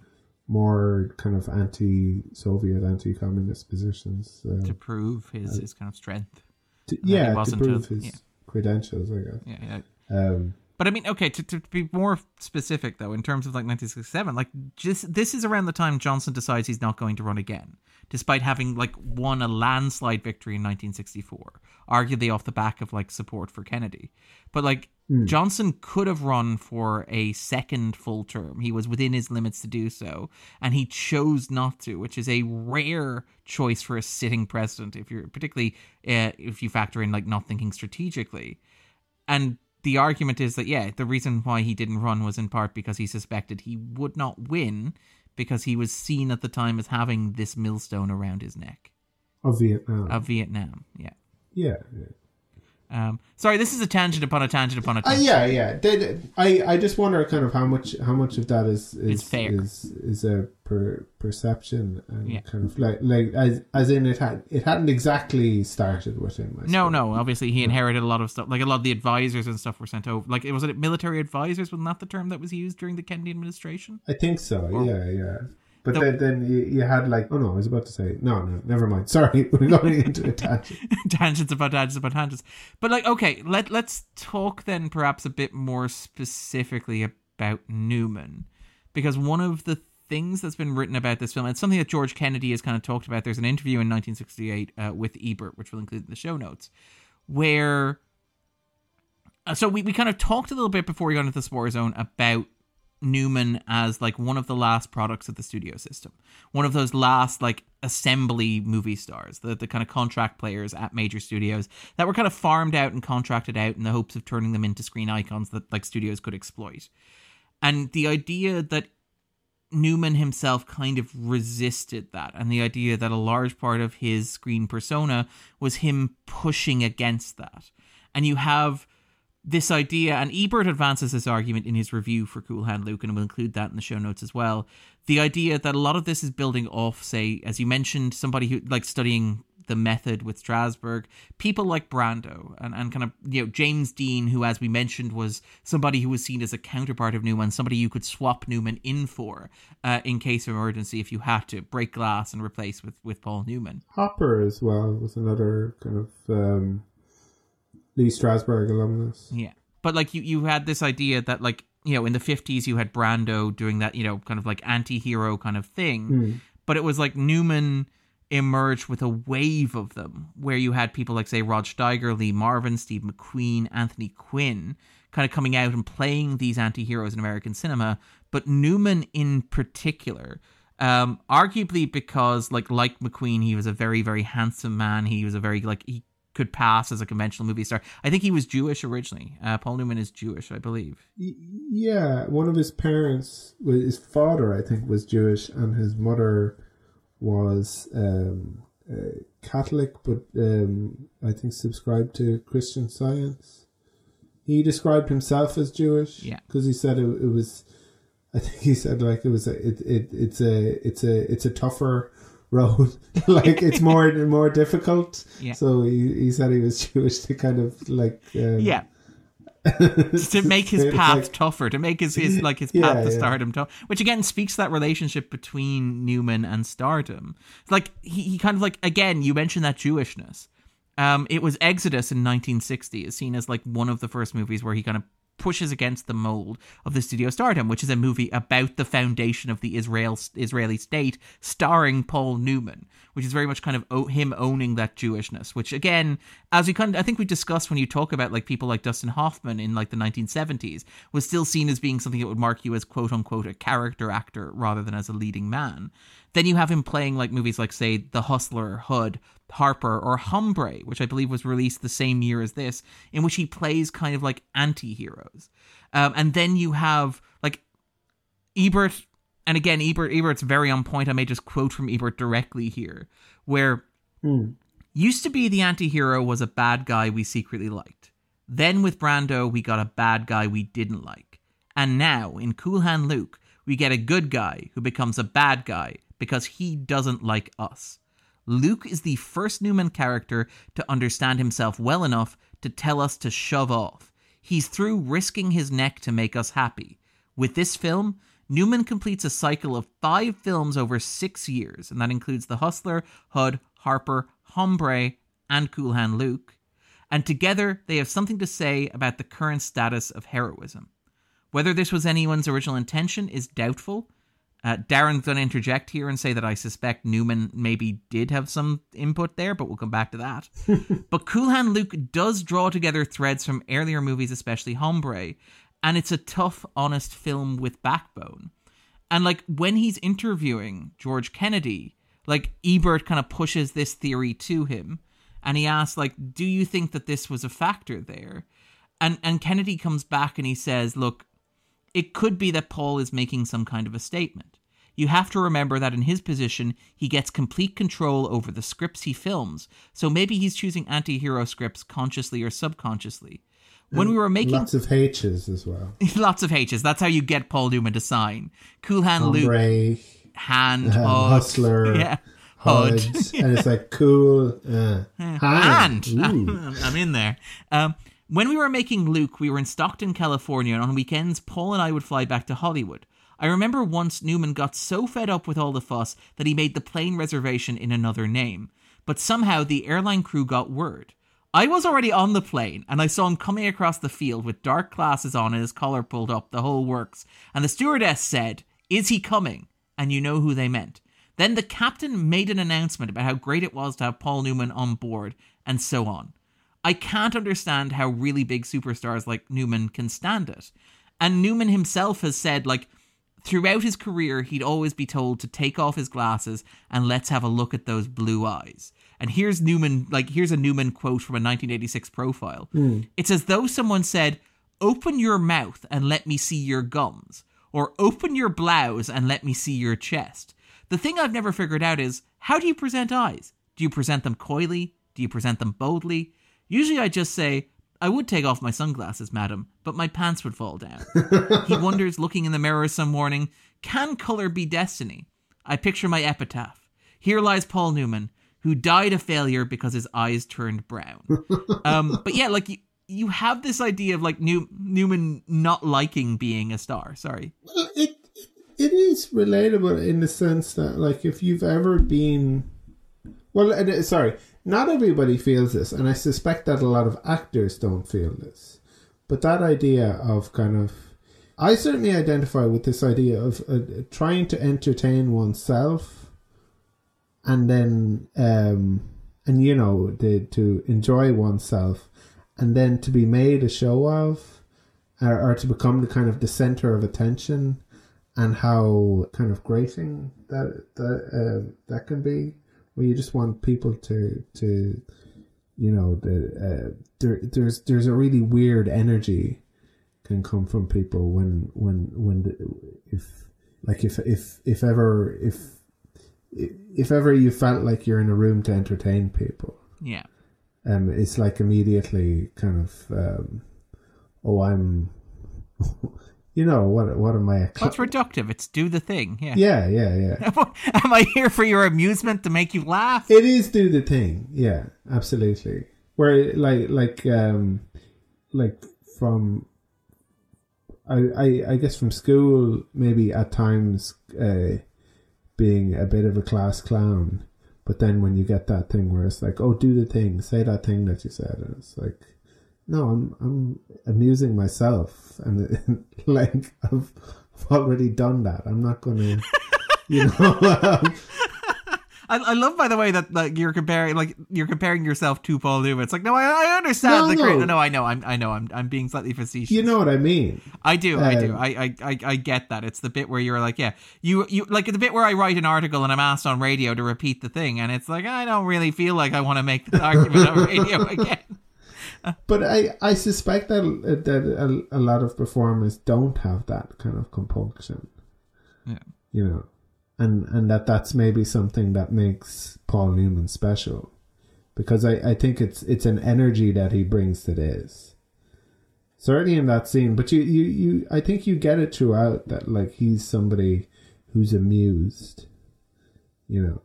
more kind of anti-Soviet, anti-communist positions. Uh, to prove his his kind of strength. to, yeah, to prove to- his yeah. credentials, I guess. Yeah, yeah. Um, But I mean, okay, to, to be more specific though, in terms of like 1967, like just this is around the time Johnson decides he's not going to run again, despite having like won a landslide victory in 1964, arguably off the back of like support for Kennedy. But like Johnson could have run for a second full term. He was within his limits to do so, and he chose not to, which is a rare choice for a sitting president. If you're particularly uh, if you factor in like not thinking strategically, and the argument is that yeah, the reason why he didn't run was in part because he suspected he would not win because he was seen at the time as having this millstone around his neck of Vietnam. of Vietnam. Yeah. yeah, yeah. Um, sorry, this is a tangent upon a tangent upon a Uh, tangent. yeah, yeah. They- they- I, I just wonder kind of how much how much of that is is Is fair. is, is a per, perception and Yeah. kind of like like as as in it had it hadn't exactly started with him. I No, suppose. no. Obviously, he inherited a lot of stuff. Like a lot of the advisors and stuff were sent over. Like, it was it military advisors? Wasn't that the term that was used during the Kennedy administration? I think so. yeah, yeah. But The- then, then you, you had like oh no, I was about to say no, no, never mind. (laughs) Sorry, we're going into a tangent. (laughs) tangents about tangents about tangents. But like, okay, let let's talk then perhaps a bit more specifically about Newman, because one of the things that's been written about this film, and it's something that George Kennedy has kind of talked about. There's an interview in 1968 uh, with Ebert, which we'll include in the show notes, where. uh, So we, we kind of talked a little bit before we got into the Spore Zone about Newman as like one of the last products of the studio system, one of those last like assembly movie stars, the the kind of contract players at major studios that were kind of farmed out and contracted out in the hopes of turning them into screen icons that like studios could exploit. And the idea that Newman himself kind of resisted that, and the idea that a large part of his screen persona was him pushing against that. And you have this idea, and Ebert advances this argument in his review for Cool Hand Luke, and we'll include that in the show notes as well. The idea that a lot of this is building off, say, as you mentioned, somebody who like studying the method with Strasberg, people like Brando and, and kind of you know James Dean, who as we mentioned was somebody who was seen as a counterpart of Newman, somebody you could swap Newman in for uh, in case of emergency if you had to break glass and replace with with Paul Newman. Hopper as well was another kind of um, Lee Strasberg alumnus. Yeah. But like you you had this idea that like, you know, in the 50s you had Brando doing that, you know, kind of like anti-hero kind of thing. Hmm. But it was like Newman emerged with a wave of them, where you had people like, say, Rod Steiger, Lee Marvin, Steve McQueen, Anthony Quinn, kind of coming out and playing these anti heroes in American cinema, but Newman in particular. Um, arguably because like like McQueen, he was a very very handsome man. He was a very like he could pass as a conventional movie star. I think he was Jewish originally. Uh, Paul Newman is Jewish, I believe. Yeah, one of his parents, his father, I think, was Jewish, and his mother was um, uh, Catholic, but um, I think subscribed to Christian Science. He described himself as Jewish, yeah, because he said it, it, was. I think he said like it was a it, it it's a it's a it's a tougher road. (laughs) like it's (laughs) more more difficult. Yeah. So he, he said he was (laughs) Jewish to kind of like um, yeah. to make his path like, tougher, to make his, his like his path yeah, to stardom tough, which again speaks to that relationship between Newman and stardom. Like he, he kind of like again, you mentioned that Jewishness. Um, it was Exodus in 1960 is seen as like one of the first movies where he kind of pushes against the mold of the studio stardom, which is a movie about the foundation of the Israel Israeli state, starring Paul Newman, which is very much kind of him owning that Jewishness. Which again, as we kind of, I think we discussed when you talk about like people like Dustin Hoffman in like the 1970s, was still seen as being something that would mark you as quote unquote a character actor rather than as a leading man. Then you have him playing like movies like say The Hustler, Hud, Harper, or Hombre, which I believe was released the same year as this, in which he plays kind of like anti-heroes. Um, and then you have like Ebert, and again Ebert Ebert's very on point. I may just quote from Ebert directly here, where mm. used to be the anti-hero was a bad guy we secretly liked. Then with Brando, we got a bad guy we didn't like. And now, in Cool Hand Luke, we get a good guy who becomes a bad guy because he doesn't like us. Luke is the first Newman character to understand himself well enough to tell us to shove off. He's through risking his neck to make us happy. With this film, Newman completes a cycle of five films over six years, and that includes The Hustler, Hud, Harper, Hombre, and Cool Hand Luke. And together, they have something to say about the current status of heroism. Whether this was anyone's original intention is doubtful, uh, Darren's going to interject here and say that I suspect Newman maybe did have some input there, but we'll come back to that. (laughs) but Cool Hand Luke does draw together threads from earlier movies, especially Hombre, and it's a tough, honest film with backbone. And like when he's interviewing George Kennedy, like Ebert kind of pushes this theory to him, and he asks, like, "Do you think that this was a factor there?" And and Kennedy comes back and he says, "Look, it could be that Paul is making some kind of a statement. You have to remember that in his position, he gets complete control over the scripts he films, so maybe he's choosing anti hero scripts consciously or subconsciously. When and we were making. Lots of H's as well. (laughs) lots of H's. That's how you get Paul Newman to sign. Cool Hand Luke. Hand. Uh, hustler. (laughs) Yeah. Hud. and it's (laughs) like cool. Uh, hand. hand. I'm in there. Um, when we were making Luke, we were in Stockton, California, and on weekends, Paul and I would fly back to Hollywood. I remember once Newman got so fed up with all the fuss that he made the plane reservation in another name. But somehow the airline crew got word. I was already on the plane, and I saw him coming across the field with dark glasses on and his collar pulled up, the whole works. And the stewardess said, Is he coming? And you know who they meant. Then the captain made an announcement about how great it was to have Paul Newman on board, and so on. I can't understand how really big superstars like Newman can stand it. And Newman himself has said, like, throughout his career, he'd always be told to take off his glasses and let's have a look at those blue eyes. And here's Newman, like, here's a Newman quote from a 1986 profile. Mm. It's as though someone said, Open your mouth and let me see your gums, or open your blouse and let me see your chest. The thing I've never figured out is how do you present eyes? Do you present them coyly? Do you present them boldly? Usually I just say, I would take off my sunglasses, madam, but my pants would fall down. he (laughs) wonders, looking in the mirror some morning, can color be destiny? I picture my epitaph. Here lies Paul Newman, who died a failure because his eyes turned brown. (laughs) Um, but yeah, like you, you have this idea of like New, Newman not liking being a star. Sorry. Well, it it is relatable in the sense that like if you've ever been, well, sorry, not everybody feels this, and I suspect that a lot of actors don't feel this. But that idea of kind of. I certainly identify with this idea of uh, trying to entertain oneself and then um, and you know the, to enjoy oneself, and then to be made a show of, or, or to become the kind of the center of attention, and how kind of grating that that uh, that can be, where you just want people to to you know the uh, there there's there's a really weird energy can come from people when when when the, if like if if if ever if if ever you felt like you're in a room to entertain people Yeah. um it's like immediately kind of um oh i'm you know what what am i Well, it's reductive. It's do the thing. Yeah. yeah yeah yeah (laughs) Am I here for your amusement to make you laugh? It is do the thing, yeah, absolutely. Where like like um like from I I, I guess from school maybe at times uh, being a bit of a class clown, but then when you get that thing where it's like, oh, do the thing, say that thing that you said, and it's like, no, I'm I'm amusing myself, and (laughs) like I've, I've already done that. I'm not gonna, you (laughs) know. (laughs) um, I, I love, by the way, that like you're comparing, like you're comparing yourself to Paul Newman. It's like, no, I, I understand No, the great. no. No, no, I know, I'm, I know, I'm, I'm being slightly facetious. you know what I mean? I do, I do, Um, I, I, I, I get that. It's the bit where you're like, yeah, you, you, like the bit where I write an article and I'm asked on radio to repeat the thing, and it's like, I don't really feel like I want to make the argument on radio again. But I, I suspect that that a, a lot of performers don't have that kind of compulsion. Yeah. You know, and and that that's maybe something that makes Paul Newman special, because I, I think it's it's an energy that he brings to this. Certainly in that scene, but you, you, you I think you get it throughout that like he's somebody who's amused, you know,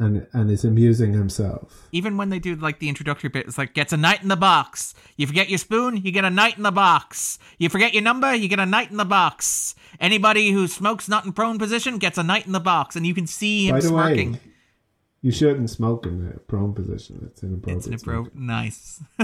and and is amusing himself. Even when they do like the introductory bit, it's like gets a night in the box. You forget your spoon, you get a night in the box. You forget your number, you get a night in the box. Anybody who smokes not in prone position gets a night in the box, and you can see him By the smirking. way, you shouldn't smoke in the prone position. It's inappropriate. It's smoking. nice. (laughs)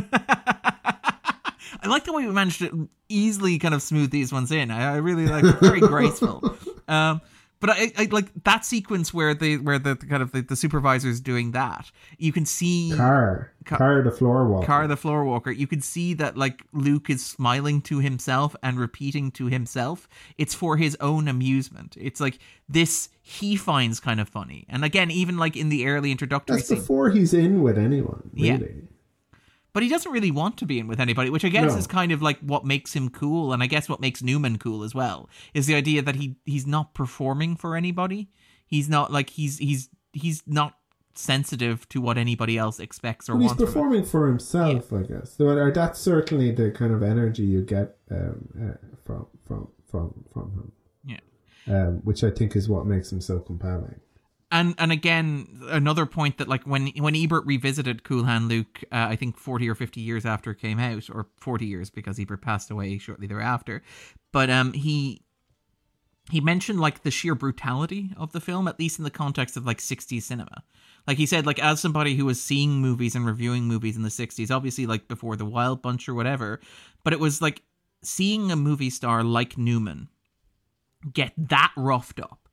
I like the way we managed to easily kind of smooth these ones in. I, I really like it. very (laughs) graceful. Um, but I, I like that sequence where the where the, the kind of the, the is doing that. You can see Carr, Carr- car, the floor walker. Carr the floor walker. You can see that like Luke is smiling to himself and repeating to himself. It's for his own amusement. It's like this he finds kind of funny. And again, even like in the early introductory That's scene. before he's in with anyone. Yeah. But he doesn't really want to be in with anybody, which I guess No. is kind of like what makes him cool, and I guess what makes Newman cool as well is the idea that he he's not performing for anybody. He's not like he's he's he's not sensitive to what anybody else expects or But he's wants. him. performing for himself, I guess. So, that's certainly the kind of energy you get um, uh, from from from from him. Yeah. Um, which I think is what makes him so compelling. And and again another point that like when when Ebert revisited Cool Hand Luke, uh, I think forty or fifty years after it came out, or forty years because Ebert passed away shortly thereafter. But um, he he mentioned like the sheer brutality of the film, at least in the context of like '60s cinema. Like he said, like as somebody who was seeing movies and reviewing movies in the '60s, obviously like before the Wild Bunch or whatever, but it was like seeing a movie star like Newman get that roughed up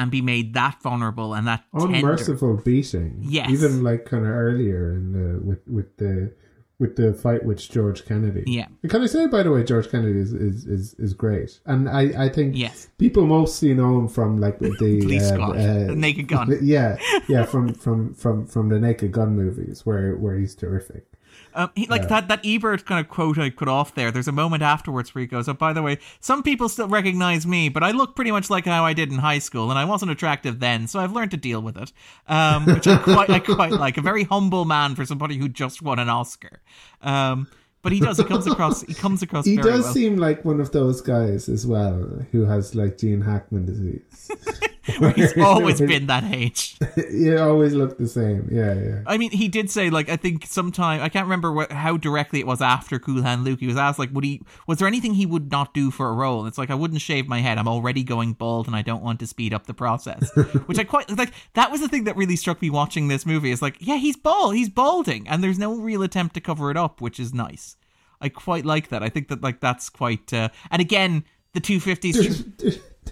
and be made that vulnerable and that tender. Unmerciful beating. Yes. Even like kind of earlier in the with with the with the fight with George Kennedy. Yeah. And Can I say, by the way, George Kennedy is is, is, is great, and I, I think Yes. people mostly know him from like the (laughs) Police um, uh, the Naked Gun. (laughs) Yeah, yeah, from from from from the Naked Gun movies where where he's terrific. Um, he, like that that Ebert kind of quote I put off there. There's a moment afterwards where he goes, "Oh, by the way, some people still recognize me, but I look pretty much like how I did in high school, and I wasn't attractive then, so I've learned to deal with it." Um, which I quite I quite like. A very humble man for somebody who just won an Oscar. Um, but he does. He comes across. He comes across. He does well. seem like one of those guys as well who has like Gene Hackman disease. (laughs) (laughs) He's always been that age. (laughs) He always looked the same. Yeah, yeah. I mean, he did say like I think sometime I can't remember what, how directly it was after Cool Hand Luke. He was asked like, would he was there anything he would not do for a role? And it's like I wouldn't shave my head. I'm already going bald, and I don't want to speed up the process. (laughs) Which I quite like. That was the thing that really struck me watching this movie. Is like, yeah, he's bald, he's balding, and there's no real attempt to cover it up, which is nice. I quite like that. I think that like that's quite. Uh, and again, the two fifties.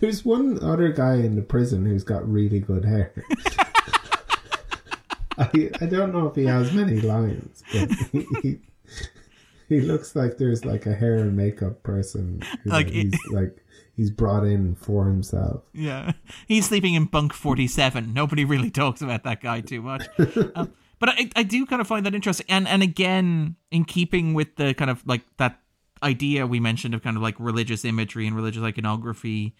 There's, one other guy in the prison who's got really good hair. (laughs) I, I don't know if he has many lines, but he, he, he looks like there's like a hair and makeup person. who Like, he's like he's brought in for himself. Yeah, he's sleeping in bunk forty-seven. Nobody really talks about that guy too much. (laughs) um, but I, I do kind of find that interesting, and and again, in keeping with the kind of like that idea we mentioned of kind of like religious imagery and religious iconography,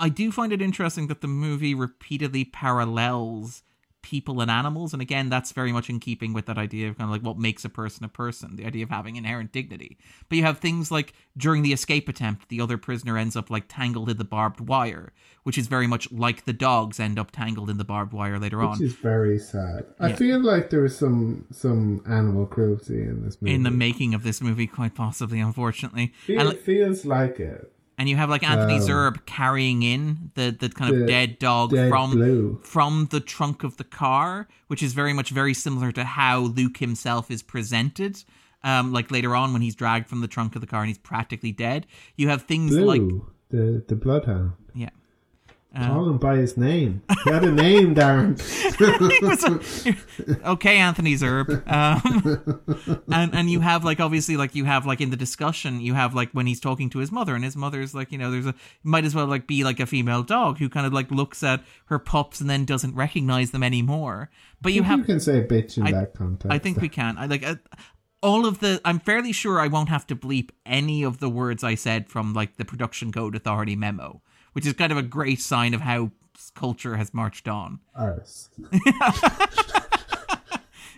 I do find it interesting that the movie repeatedly parallels people and animals and again that's very much in keeping with that idea of kind of like what makes a person a person the idea of having inherent dignity but you have things like during the escape attempt the other prisoner ends up like tangled in the barbed wire which is very much like the dogs end up tangled in the barbed wire later on Which is very sad. I feel like there was some some animal cruelty in this movie. in the making of this movie quite possibly unfortunately Feel, and, like, feels like it. And you have like anthony Um, Zerbe carrying in the, the kind of the dead dog Dead from blue. from the trunk of the car, which is very much very similar to how Luke himself is presented. Um, like later on when he's dragged from the trunk of the car and he's practically dead. You have things Blue, like the the bloodhound. Yeah. Call him by his name. He had a name, Darren. (laughs) A- okay, Anthony Zerbe. Um, and and you have like obviously like you have like in the discussion you have like when he's talking to his mother and his mother's like you know there's a might as well like be like a female dog who kind of like looks at her pups and then doesn't recognize them anymore. But you you have can say bitch in I- that context. I think we can. I like uh, all of the. I'm fairly sure I won't have to bleep any of the words I said from like the production code authority memo, which is kind of a great sign of how culture has marched on. (laughs) Arse.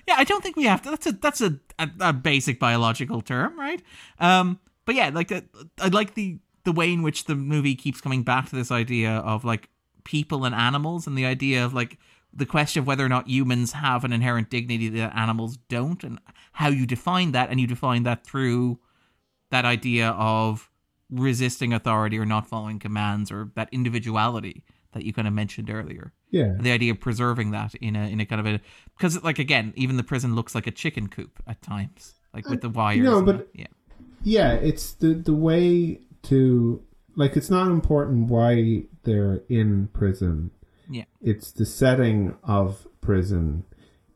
Yeah, I don't think we have to. That's a that's a, a, a basic biological term, right? Um, but yeah, like uh, I like the the way in which the movie keeps coming back to this idea of like people and animals, and the idea of like the question of whether or not humans have an inherent dignity that animals don't, and how you define that, and you define that through that idea of resisting authority or not following commands or that individuality that you kind of mentioned earlier Yeah. the idea of preserving that in a in a kind of a because like again even the prison looks like a chicken coop at times like with the uh, wires no, but- the- yeah Yeah, it's the the way to like it's not important why they're in prison. yeah It's the setting of prison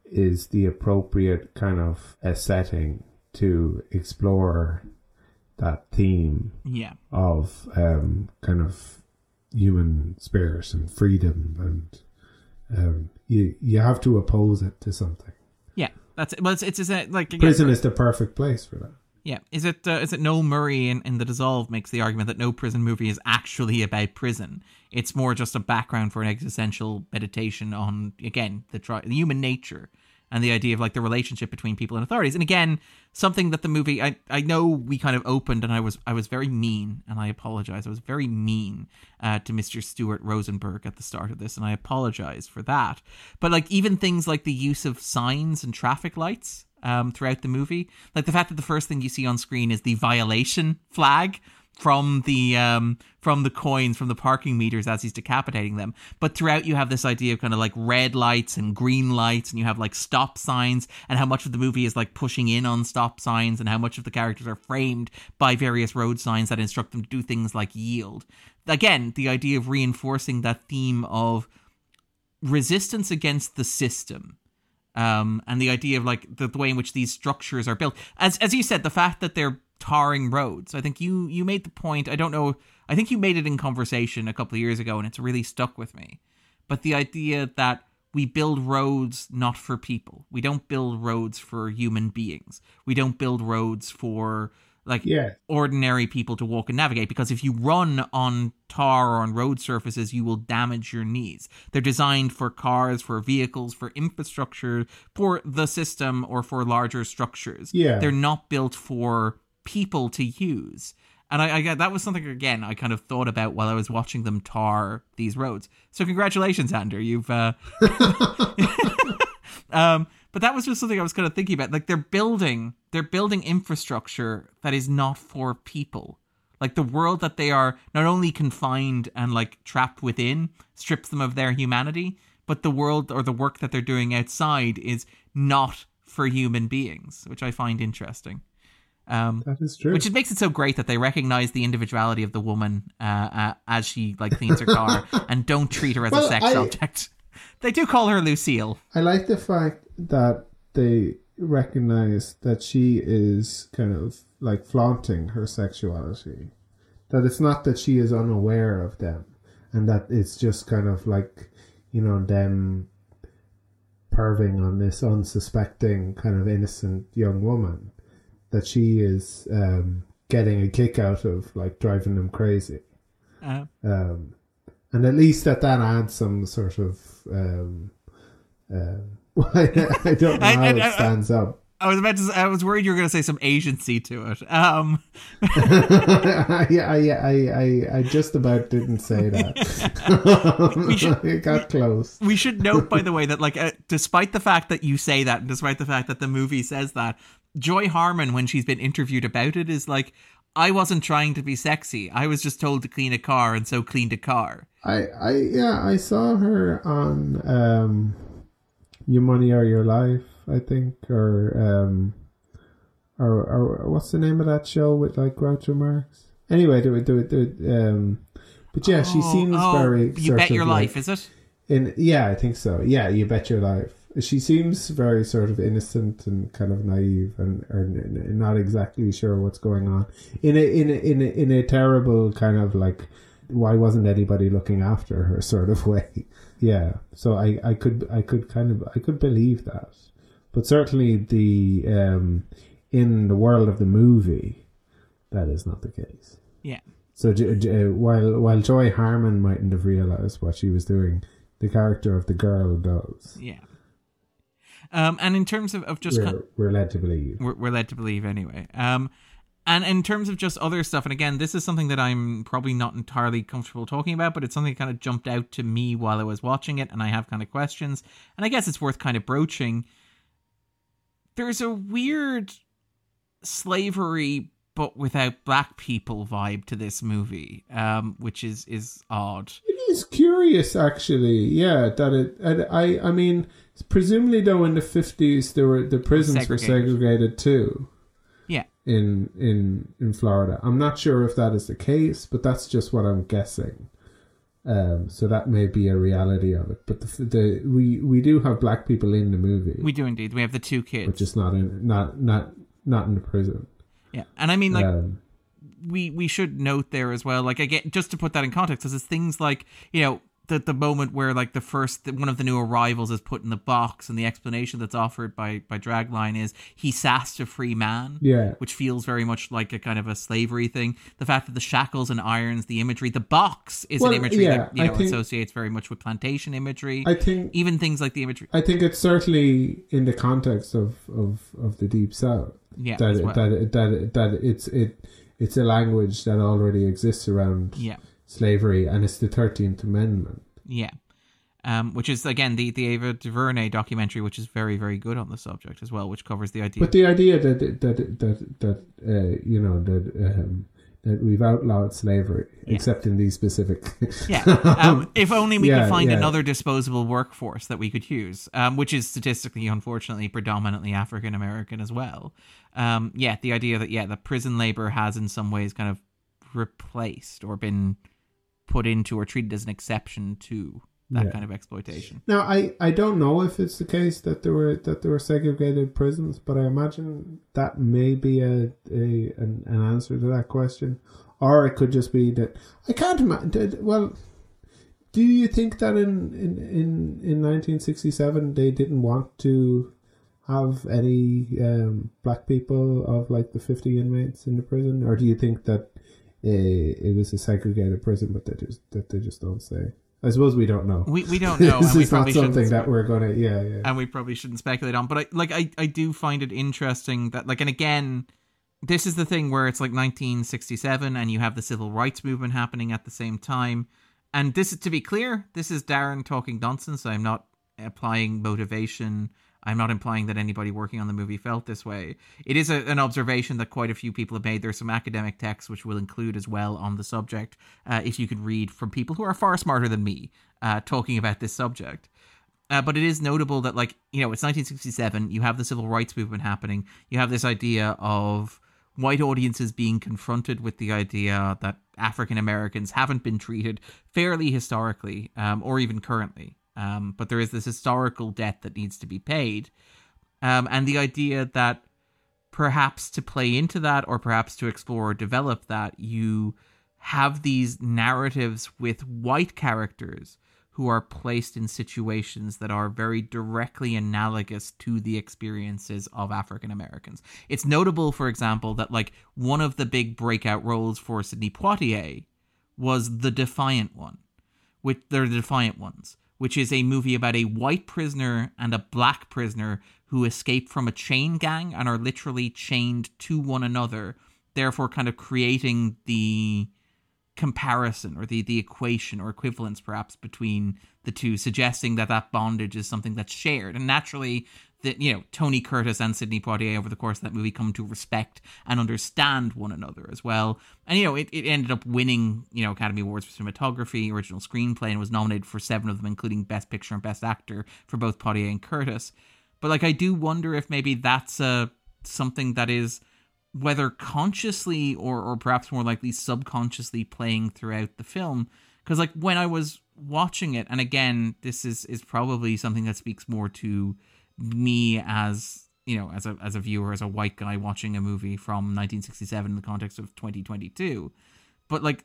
is the appropriate kind of a setting to explore that theme yeah. of um, kind of human spirit and freedom and um, you you have to oppose it to something. yeah that's it. Well it's it's, it's like again, Prison is the perfect place for that. yeah. Is it uh, is it Noel Murray in, in the dissolve makes the argument that no prison movie is actually about prison. It's more just a background for an existential meditation on again the, tri- the human nature and the idea of like the relationship between people and authorities and again something that the movie I, I know we kind of opened and I was I was very mean and I apologize I was very mean uh, to Mr. Stuart Rosenberg at the start of this and I apologize for that but like even things like the use of signs and traffic lights um, throughout the movie like the fact that the first thing you see on screen is the violation flag from the um from the coins from the parking meters as he's decapitating them but throughout you have this idea of kind of like red lights and green lights and you have like stop signs and how much of the movie is like pushing in on stop signs and how much of the characters are framed by various road signs that instruct them to do things like yield again the idea of reinforcing that theme of resistance against the system um, and the idea of like the, the way in which these structures are built. As as you said, the fact that they're tarring roads. I think you you made the point. I don't know. I think you made it in conversation a couple of years ago, and it's really stuck with me. But the idea that we build roads not for people. We don't build roads for human beings. We don't build roads for like Yeah. ordinary people to walk and navigate because if you run on tar or on road surfaces you will damage your knees they're designed for cars for vehicles for infrastructure for the system or for larger structures Yeah. they're not built for people to use and I, I that was something again I kind of thought about while I was watching them tar these roads. So congratulations, Andrew. You've uh, (laughs) um, but that was just something I was kind of thinking about. Like they're building, they're building infrastructure that is not for people. Like the world that they are not only confined and like trapped within strips them of their humanity, but the world or the work that they're doing outside is not for human beings, which I find interesting. Um, That is true. which it makes it so great that they recognize the individuality of the woman uh, uh, as she like cleans her car (laughs) and don't treat her as a sex I- object. (laughs) They do call her Lucille. I like the fact that they recognize that she is kind of like flaunting her sexuality. That it's not that she is unaware of them, and that it's just kind of like, you know, them perving on this unsuspecting, kind of innocent young woman. That she is um, getting a kick out of, like driving them crazy. Uh, Um, and at least that that adds some sort of um, um, (laughs) I don't know I- how I- it I- stands up. I was about to. I was worried you were going to say some agency to it. Um, (laughs) I, I, I, I, I just about didn't say (laughs) that. it got close. we should note, by the way, that like, uh, despite the fact that you say that, and despite the fact that the movie says that, Joy Harmon, when she's been interviewed about it, is like, "I wasn't trying to be sexy. I was just told to clean a car, and so cleaned a car." I, I, yeah, I saw her on um, "Your Money or Your Life," I think, or um, or, or what's the name of that show with like Groucho Marx? Anyway, do it, do it, do it. Um, but yeah, she Oh, seems oh, very. You bet your like- life, is it? In yeah, I think so. Yeah, you bet your life. She seems very sort of innocent and kind of naive, and or n- n- not exactly sure what's going on. In a in a, in a, in a terrible kind of like, why wasn't anybody looking after her (laughs) sort of way? Yeah. So I I could I could kind of I could believe that, but certainly the um in the world of the movie, that is not the case. Yeah. So J- J- while while Joy Harmon mightn't have realized what she was doing, the character of the girl does. Yeah. Um, and in terms of, of just We're, kind we're led to believe. we're, we're led to believe anyway. Um, and in terms of just other stuff, and again, this is something that I'm probably not entirely comfortable talking about, but it's something that kind of jumped out to me while I was watching it, and I have kind of questions, and I guess it's worth kind of broaching. There's a weird slavery, but without black people vibe to this movie, um, which is is odd. It is curious, actually. Yeah, that it. I I mean, presumably though, in the fifties, there were the prisons were Segregated. segregated too. Yeah. In in in Florida, I'm not sure if that is the case, but that's just what I'm guessing. Um, so that may be a reality of it. But the, the we we do have black people in the movie, We do indeed. We have the two kids. but just not in not not not in the prison. yeah, and I mean like. um, we we should note there as well like again just to put that in context because it's things like you know the the moment where like the first one of the new arrivals is put in the box and the explanation that's offered by by dragline is he sassed a free man yeah, which feels very much like a kind of a slavery thing the fact that the shackles and irons the imagery the box is Well, an imagery yeah, that you know think- associates very much with plantation imagery I think even things like the imagery I think it's certainly in the context of of of the deep south. yeah that it, well. that it, that it, that it's it it's a language that already exists around yeah slavery, and it's the Thirteenth Amendment. Yeah. Um, which is again the the Ava DuVernay documentary, which is very very good on the subject as well, which covers the idea. But the idea that that that that uh, you know that um, that we've outlawed slavery, except in these specific. (laughs) yeah, (laughs) um, if only we Yeah, could find yeah. another disposable workforce that we could use, um, which is statistically, unfortunately, predominantly African American as well. Um, yeah, the idea that yeah, the prison labor has in some ways kind of replaced or been put into or treated as an exception to that Yeah. kind of exploitation. Now, I, I don't know if it's the case that there were that there were segregated prisons, but I imagine that may be a, a an, an answer to that question, or it could just be that I can't imagine. Well, do you think that in in in in nineteen sixty seven they didn't want to have any um, black people of like the fifty inmates in the prison, or do you think that uh, it was a segregated prison, but they just that they just don't say? I suppose we don't know. We we don't know, (laughs) this and we is not something that we're gonna. Yeah, yeah. and we probably shouldn't speculate on. But I like I I do find it interesting that like and again, this is the thing where it's like 1967 and you have the civil rights movement happening at the same time. And this is to be clear, this is Darren talking nonsense. I'm not applying motivation. I'm not implying that anybody working on the movie felt this way. It is a, an observation that quite a few people have made. There's some academic texts which we'll include as well on the subject, uh, if you could read from people who are far smarter than me uh, talking about this subject. Uh, but it is notable that, like, you know, it's 1967. You have the civil rights movement happening. You have this idea of white audiences being confronted with the idea that African Americans haven't been treated fairly historically, um, or even currently. Um, but there is this historical debt that needs to be paid. Um, and the idea that perhaps to play into that or perhaps to explore or develop that, you have these narratives with white characters who are placed in situations that are very directly analogous to the experiences of African Americans. It's notable, for example, that like one of the big breakout roles for Sidney Poitier was the Defiant One, which they're the Defiant Ones, which is a movie about a white prisoner and a black prisoner who escape from a chain gang and are literally chained to one another, therefore kind of creating the comparison or the, the equation or equivalence perhaps between the two, suggesting that that bondage is something that's shared. And naturally, that you know Tony Curtis and Sidney Poitier over the course of that movie come to respect and understand one another as well. And you know it, it ended up winning you know Academy Awards for cinematography, original screenplay, and was nominated for seven of them, including Best Picture and Best Actor for both Poitier and Curtis. But like I do wonder if maybe that's uh, something that is whether consciously or or perhaps more likely subconsciously playing throughout the film. Because like when I was watching it, and again, this is is probably something that speaks more to me as you know as a as a viewer as a white guy watching a movie from 1967 in the context of 2022 but like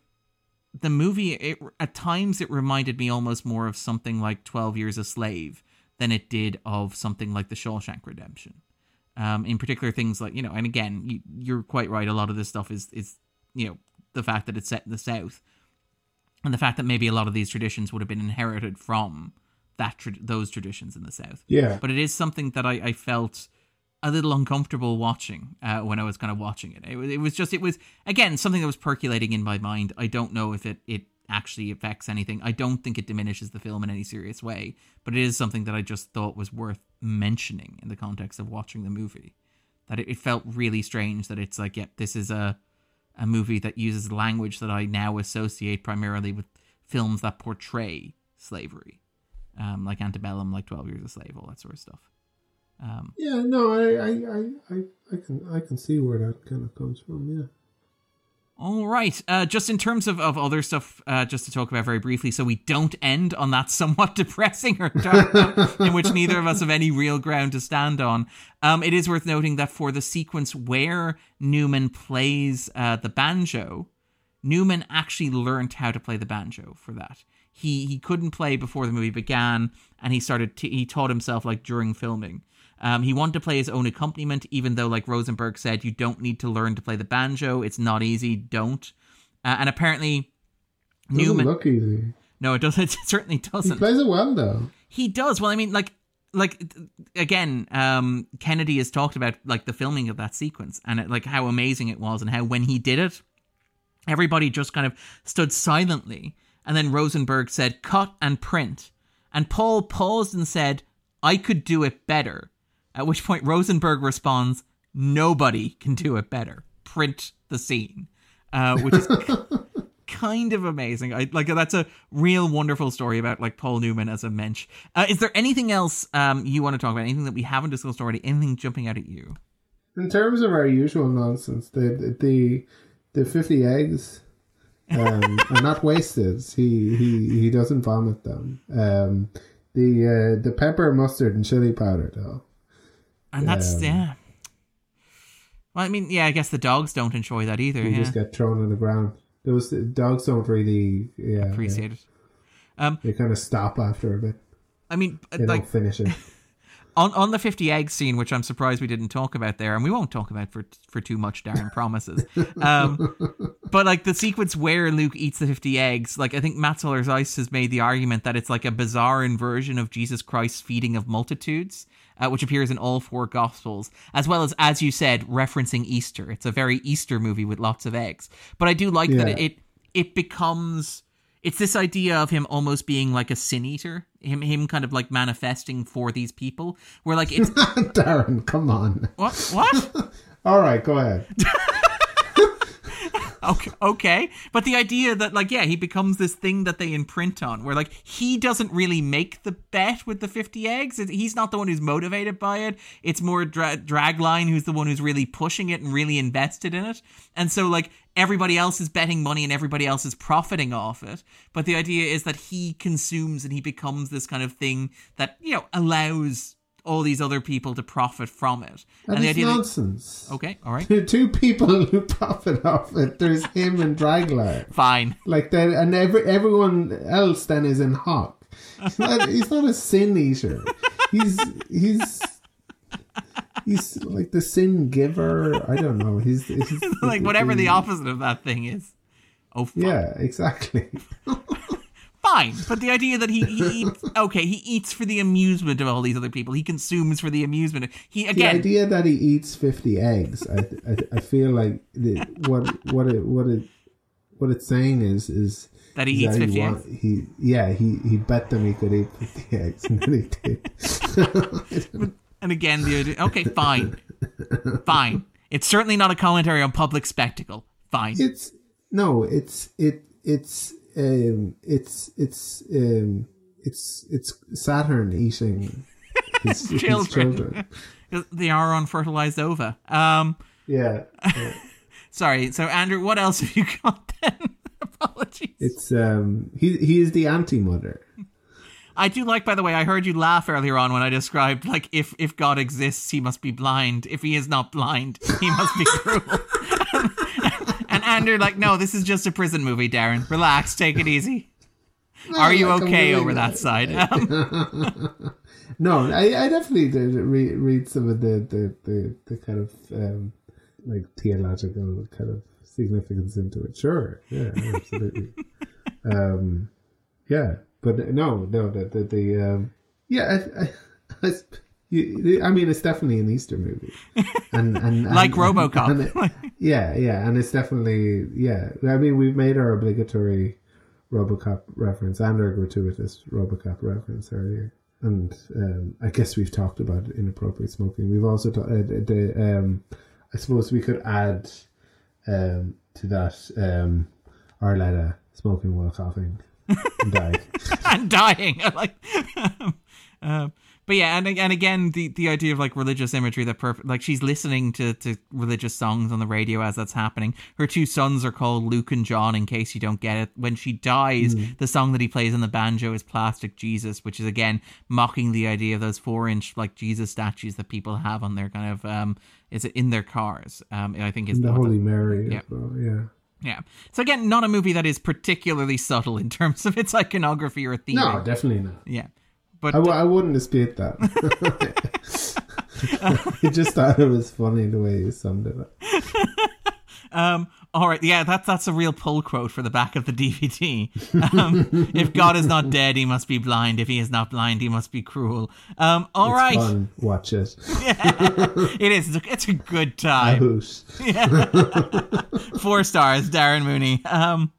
the movie it, at times it reminded me almost more of something like 12 years a slave than it did of something like the Shawshank Redemption. Um in particular things like you know and again you, you're quite right a lot of this stuff is is you know the fact that it's set in the south and the fact that maybe a lot of these traditions would have been inherited from that tra- those traditions in the South. Yeah. But it is something that I, I felt a little uncomfortable watching uh, when I was kind of watching it. it. It was just it was again something that was percolating in my mind. I don't know if it it actually affects anything. I don't think it diminishes the film in any serious way, but it is something that I just thought was worth mentioning in the context of watching the movie. That it, it felt really strange that it's like, yeah, this is a a movie that uses language that I now associate primarily with films that portray slavery um, like Antebellum, like Twelve Years a Slave, all that sort of stuff. Um, yeah, no, I, I, I, I, I can, I can see where that kind of comes from. Yeah. All right. Uh, just in terms of, of other stuff, uh, just to talk about very briefly, so we don't end on that (laughs) somewhat depressing or dark note (laughs) in which neither of us have any real ground to stand on. Um, it is worth noting that for the sequence where Newman plays uh, the banjo, Newman actually learned how to play the banjo for that he he couldn't play before the movie began, and he started t- he taught himself like during filming. Um, he wanted to play his own accompaniment, even though like Rosenberg said, you don't need to learn to play the banjo. It's not easy. Don't. Uh, and apparently, doesn't Newman look easy. No, it doesn't. (laughs) It certainly doesn't. He plays it well though. He does. Well, I mean, like like again um kennedy has talked about like the filming of that sequence and it, like how amazing it was and how when he did it everybody just kind of stood silently and then Rosenberg said, cut and print. And Paul paused and said, I could do it better. At which point Rosenberg responds, Nobody can do it better. Print the scene. Uh, which is (laughs) kind of amazing. I like that's a real wonderful story about like Paul Newman as a mensch. Uh, is there anything else um, you want to talk about? Anything that we haven't discussed already? Anything jumping out at you? In terms of our usual nonsense, the the the fifty eggs um, and not wasted. He he he doesn't vomit them. Um, the uh, the pepper, mustard, and chili powder though. And that's um, yeah. Well, I mean, yeah, I guess the dogs don't enjoy that either. You yeah. just get thrown on the ground. Those dogs don't really yeah, appreciate yeah. it. Um, they kind of stop after a bit. I mean, they like, don't finish it. (laughs) on on the 50 egg scene which i'm surprised we didn't talk about there and we won't talk about for for too much darren (laughs) promises. Um but like the sequence where luke eats the 50 eggs like i think matt zoller seitz has made the argument that it's like a bizarre inversion of jesus christ's feeding of multitudes uh, which appears in all four gospels as well as as you said referencing easter. It's a very easter movie with lots of eggs. But i do like yeah. that it, it it becomes it's this idea of him almost being like a sin eater him him kind of like manifesting for these people. Where like it's (laughs) darren come on. What? What? (laughs) All right go ahead (laughs) okay, okay, but the idea that like yeah, he becomes this thing that they imprint on, where like he doesn't really make the bet with the fifty eggs. He's not the one who's motivated by it. It's more Dra- Dragline who's the one who's really pushing it and really invested in it. And so like everybody else is betting money and everybody else is profiting off it. But the idea is that he consumes and he becomes this kind of thing that you know allows all these other people to profit from it. That and the idea that- nonsense. okay, all right, There are two people (laughs) who profit off it. There's him and Dragline. (laughs) fine. Like that, and every everyone else then is in hock. He's not, (laughs) he's not a sin eater. He's he's he's like the sin giver. I don't know. He's, he's like whatever the opposite of that thing is. Oh, fine. Yeah, exactly. Fine. But the idea that he, he (laughs) eats, okay, he eats for the amusement of all these other people. He consumes for the amusement. Of, he The idea that he eats fifty eggs, I I, I feel like the, what what it what it what it's saying is is That he eats 50 want- He yeah he he bet them he could eat fifty (laughs) eggs, and then he did. and again, the idea, okay, fine, fine. It's certainly not a commentary on public spectacle. Fine. It's no, it's it it's um it's it's um it's it's Saturn eating (laughs) his, his Children. children. (laughs) They are unfertilized ova. Um, Yeah, yeah. (laughs) sorry. So Andrew, what else have you got then? Apologies. it's um he he is the anti mother. I do like, by the way, I heard you laugh earlier on when I described like if if God exists, he must be blind. If he is not blind, he must be cruel. And Andrew, like, no, this is just a prison movie, Darren. Relax, take it easy. Are you like, okay over that side? Um, (laughs) (laughs) No, I, I definitely did read, read some of the the, the, the kind of um, like theological kind of significance into it. Sure, yeah, absolutely. (laughs) um, yeah, but no, no, the the, the um, yeah, I, I, I, you, I mean, it's definitely an Easter movie, (laughs) and and, and like RoboCop. and it- yeah, yeah, and it's definitely yeah. I mean, we've made our obligatory RoboCop reference and our gratuitous RoboCop reference earlier, and um, I guess we've talked about inappropriate smoking. We've also ta- uh, the, um, I suppose we could add um, to that um, Arletta smoking while coughing (laughs) and dying. and dying. (laughs) Like, um, but yeah, and and again, the the idea of like religious imagery that perfect, like she's listening to to religious songs on the radio as that's happening. Her two sons are called Luke and John. In case you don't get it, when she dies, the song that he plays on the banjo is "Plastic Jesus," which is again mocking the idea of those four inch like Jesus statues that people have on their kind of um is it in their cars? Um, I think is the Holy Mary. Yeah. well, yeah. yeah. So again, not a movie that is particularly subtle in terms of its iconography or theme. No, definitely not. Yeah. But I, w- I wouldn't dispute that. (laughs) (laughs) I just thought it was funny the way you summed it up. um all right, yeah, that's that's a real pull quote for the back of the DVD. Um, if God is not dead, he must be blind. If he is not blind, he must be cruel. Um, all It's right, fun. Watch it. (laughs) it is. It's a, it's a good time. hoot. Four stars, Darren Mooney. Um,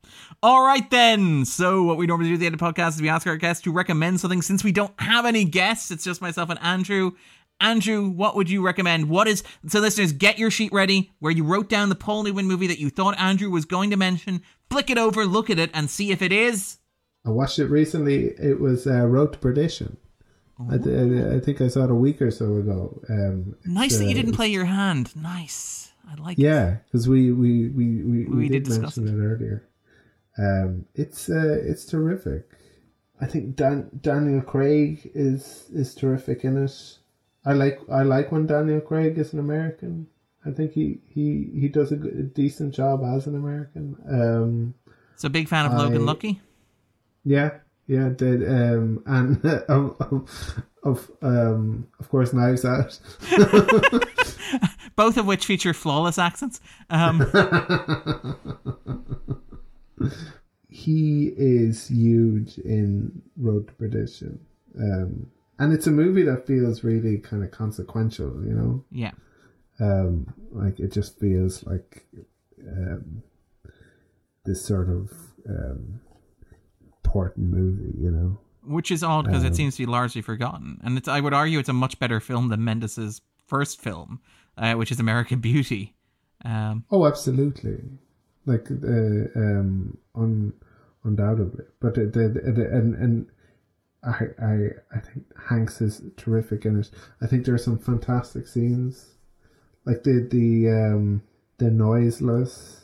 all right then. So what we normally do at the end of the podcast is we ask our guests to recommend something. Since we don't have any guests, it's just myself and Andrew. Andrew, what would you recommend? What is so listeners, get your sheet ready where you wrote down the Paul Newman movie that you thought Andrew was going to mention. Flick it over, look at it, and see if it is. I watched it recently. It was uh, Road to Perdition. I, I, I think I saw it a week or so ago. Um, Nice that you uh, didn't play your hand. Nice. I like it. Yeah, because we we we we, we, We did did, discuss it. earlier. Um, it's uh, it's terrific. I think Dan, Daniel Craig is is terrific in it. I like I like when Daniel Craig is an American. I think he he he does a, good, a decent job as an American. Um, So big fan of Logan Lucky. yeah, yeah, did um, and of (laughs) of, of um of course Knives Out. (laughs) Both of which feature flawless accents. Um, (laughs) he is huge in Road to Perdition. Um, and it's a movie that feels really kind of consequential, you know? yeah. Um, like it just feels like um, this sort of um, important movie, you know? which is odd because Um, it seems to be largely forgotten. And it's, I would argue it's a much better film than Mendes's first film, uh, which is American Beauty. Um, Oh, absolutely. Like uh, um, un, undoubtedly. But the, the, the, and and I I I think Hanks is terrific in it. I think there are some fantastic scenes, like the the um, the noiseless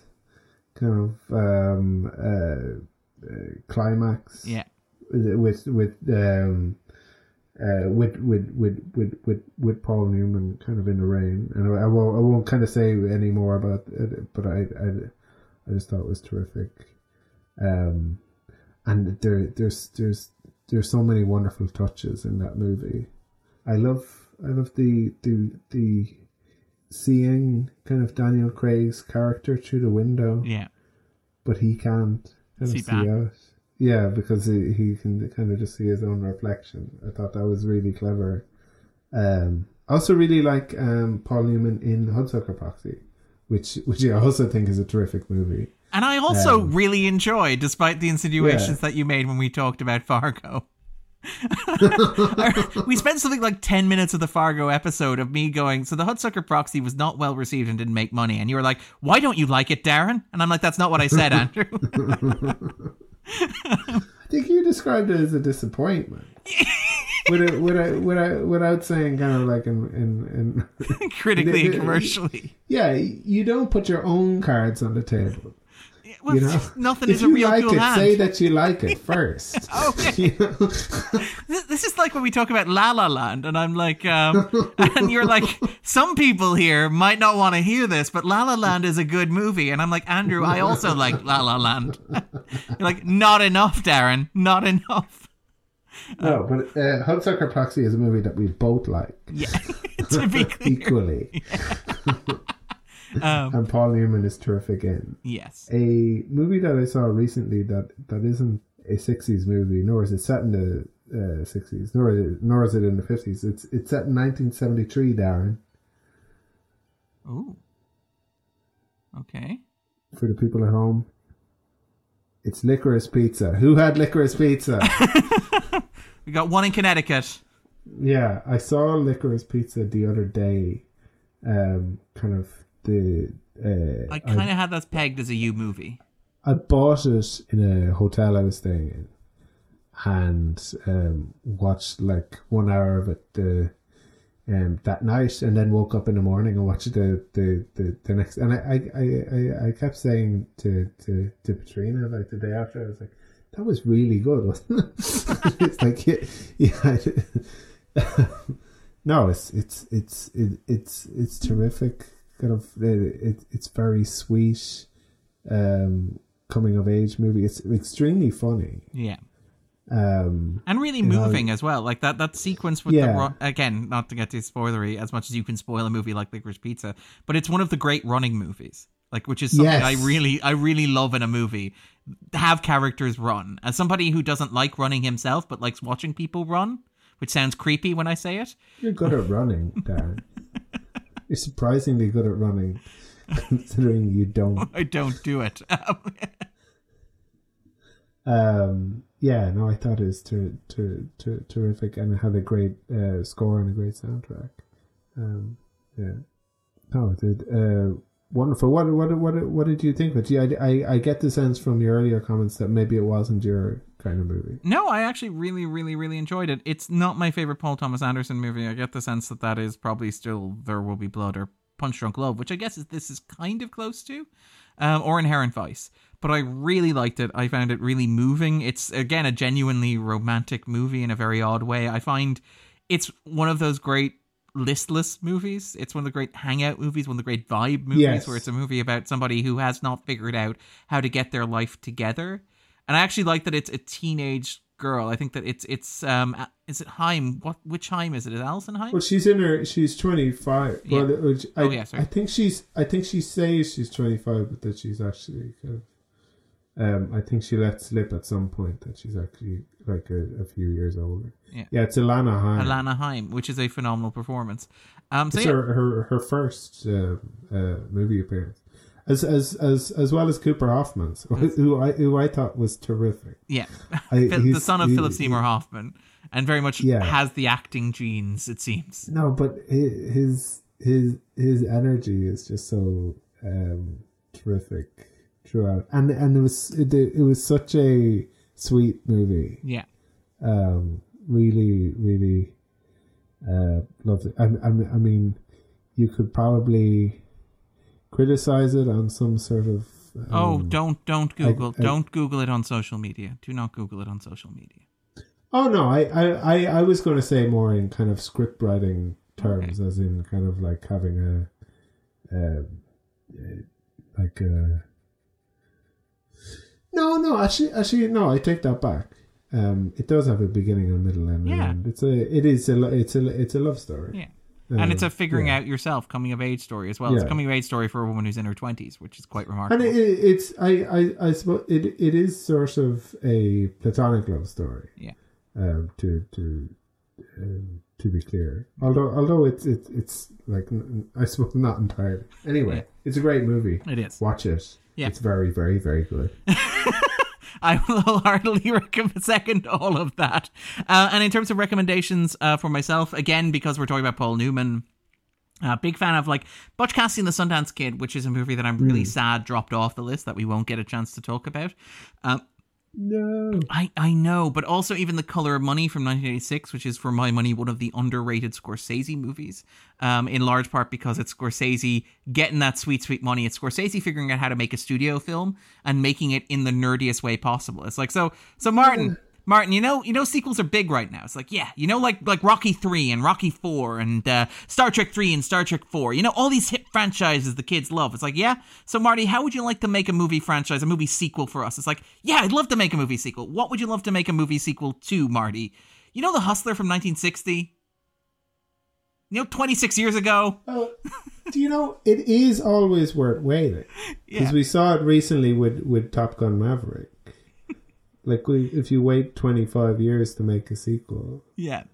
kind of um, uh, uh, climax. Yeah. With with um, uh, with, with with with with with Paul Newman kind of in the rain, and I, I won't I won't kind of say any more about it, but I I, I just thought was terrific, um, and there there's there's there's so many wonderful touches in that movie. I love I love the the the seeing kind of Daniel Craig's character through the window, Yeah. but he can't kind See of see back. out. Yeah, because he, he can kind of just see his own reflection. I thought that was really clever. Um, I also really like um, Paul Newman in Hudsucker Proxy, which which I also think is a terrific movie. And I also Um, really enjoy, despite the insinuations that you made when we talked about Fargo. (laughs) (laughs) we spent something like 10 minutes of the Fargo episode of me going, So the Hudsucker Proxy was not well received and didn't make money. And you were like, Why don't you like it, Darren? And I'm like, That's not what I said, (laughs) Andrew. I think you described it as a disappointment. without, without, without, without saying kind of like in, in, in (laughs) Critically and (laughs) commercially. yeah, you don't put your own cards on the table. Well, You know, nothing if is a real like cool it, hand. say that you like it (laughs) first. (laughs) Okay. (laughs) This, is like when we talk about La La Land, and I'm like, um, and you're like, some people here might not want to hear this, but La La Land is a good movie, and I'm like, Andrew, I also like La La Land. you're like, not enough, Darren, not enough. No, but uh, Hudsucker Proxy is a movie that we both like Yeah, to be clear, equally, um, and Paul Newman is terrific in. yes, A movie that I saw recently that that isn't a '60s movie, nor is it set in the uh, '60s, nor is it, nor is it in the '50s. It's it's set in 1973, Darren. ooh, okay. For the people at home, it's Licorice Pizza. Who had Licorice Pizza? (laughs) We got one in Connecticut. Yeah, I saw Licorice Pizza the other day. Um, kind of the uh, I kind of had that pegged as a U movie. I bought it in a hotel I was staying in, and um, watched like one hour of it the um, that night, and then woke up in the morning and watched the the, the, the next. And I, I, I, I, kept saying to, to to Katrina like the day after, I was like, "That was really good, (laughs) wasn't it?" (laughs) it's like, yeah, yeah. (laughs) no, it's it's it's it, it's it's terrific. Kind of, it, it it's very sweet um coming of age movie. It's extremely funny. Yeah. Um and really know, moving as well. Like that that sequence with Yeah. the ru- again, not to get too spoilery as much as you can spoil a movie like Licorice Pizza, but it's one of the great running movies. Like which is something Yes. I really I really love in a movie. Have characters run. As somebody who doesn't like running himself but likes watching people run, which sounds creepy when I say it. you're good at running, Darren. (laughs) you're surprisingly good at running (laughs) considering you don't. (laughs) I don't do it. (laughs) Um yeah, no, I thought it was ter- ter- ter- terrific and it had a great uh, score and a great soundtrack. Um yeah. No, it did uh wonderful. What what what what did you think But? Yeah, I, I I get the sense from your earlier comments that maybe it wasn't your kind of movie. No, I actually really, really, really enjoyed it. It's not my favorite Paul Thomas Anderson movie. I get the sense that that is probably still There Will Be Blood or Punch Drunk Love, which I guess is this is kind of close to, um, or Inherent Vice. But I really liked it. I found it really moving. It's again a genuinely romantic movie in a very odd way. I find it's one of those great listless movies. It's one of the great hangout movies, one of the great vibe movies Yes. where it's a movie about somebody who has not figured out how to get their life together. And I actually like that it's a teenage girl. I think that it's it's um is it Haim? What which Haim is it? Is Alison Haim? Well, she's in her. She's twenty five. Yeah. Well, I, Oh, yeah, sorry. I think she's. I think she says she's twenty five, but that she's actually kind of. Um, I think she let slip at some point that she's actually like a, a few years older. Yeah. yeah, it's Alana Haim. Alana Haim, which is a phenomenal performance. Um, so It's yeah, her, her her first uh, uh, movie appearance, as as as as well as Cooper Hoffman's, (laughs) who I who I thought was terrific. yeah, I- (laughs) the son of he- Philip Seymour Hoffman, and very much Yeah. has the acting genes. It seems. No, but his his his energy is just so um, terrific throughout, and and it was it, it was such a sweet movie. Yeah. Um, really, really uh, loved it. I, I, I mean, you could probably criticize it on some sort of. Um, oh, don't don't Google I- don't Google it on social media. Do not Google it on social media. Oh no, I, I, I, I was going to say more in kind of script writing terms, as in kind of like having a, um, like a. No, no, actually, actually, no. I take that back. Um, it does have a beginning, and a middle, and an Yeah. end. It's a, it is a, lo- it's a, it's a love story. Yeah. and it's a Um, figuring yeah. out yourself coming of age story as well. Yeah. It's a coming of age story for a woman who's in her twenties, which is quite And remarkable. it, it, it's, I, I, I suppose it, it is sort of a platonic love story. Yeah. Um, to, to, um, to be clear, although, although it's, it's, it's like, I suppose not entirely. Anyway, Yeah. it's a great movie. it is. Watch it. Yeah. It's very, very, very good. (laughs) I will (laughs) wholeheartedly recommend second all of that. Uh, and in terms of recommendations uh, for myself, again because we're talking about Paul Newman. Uh, big fan of like Butch Cassidy and the Sundance Kid, which is a movie that I'm really sad dropped off the list that we won't get a chance to talk about. Um, No. I, I know, but also even The Color of Money from 1986, which is for my money one of the underrated Scorsese movies, um, in large part because it's Scorsese getting that sweet, sweet money. It's Scorsese figuring out how to make a studio film and making it in the nerdiest way possible. It's like, so, so Martin, Martin, you know, you know, sequels are big right now. It's like, yeah, you know, like like Rocky three and Rocky four and uh, Star Trek three and Star Trek four. You know, all these hip franchises the kids love. It's like, yeah. So Marty, how would you like to make a movie franchise, a movie sequel for us? It's like, yeah, I'd love to make a movie sequel. What would you love to make a movie sequel to, Marty? You know, The Hustler from 1960. You know, 26 years ago. Oh, do you know it is always worth waiting because (laughs) Yeah. we saw it recently with with Top Gun Maverick. Like we, if you wait twenty five years to make a sequel, Yeah.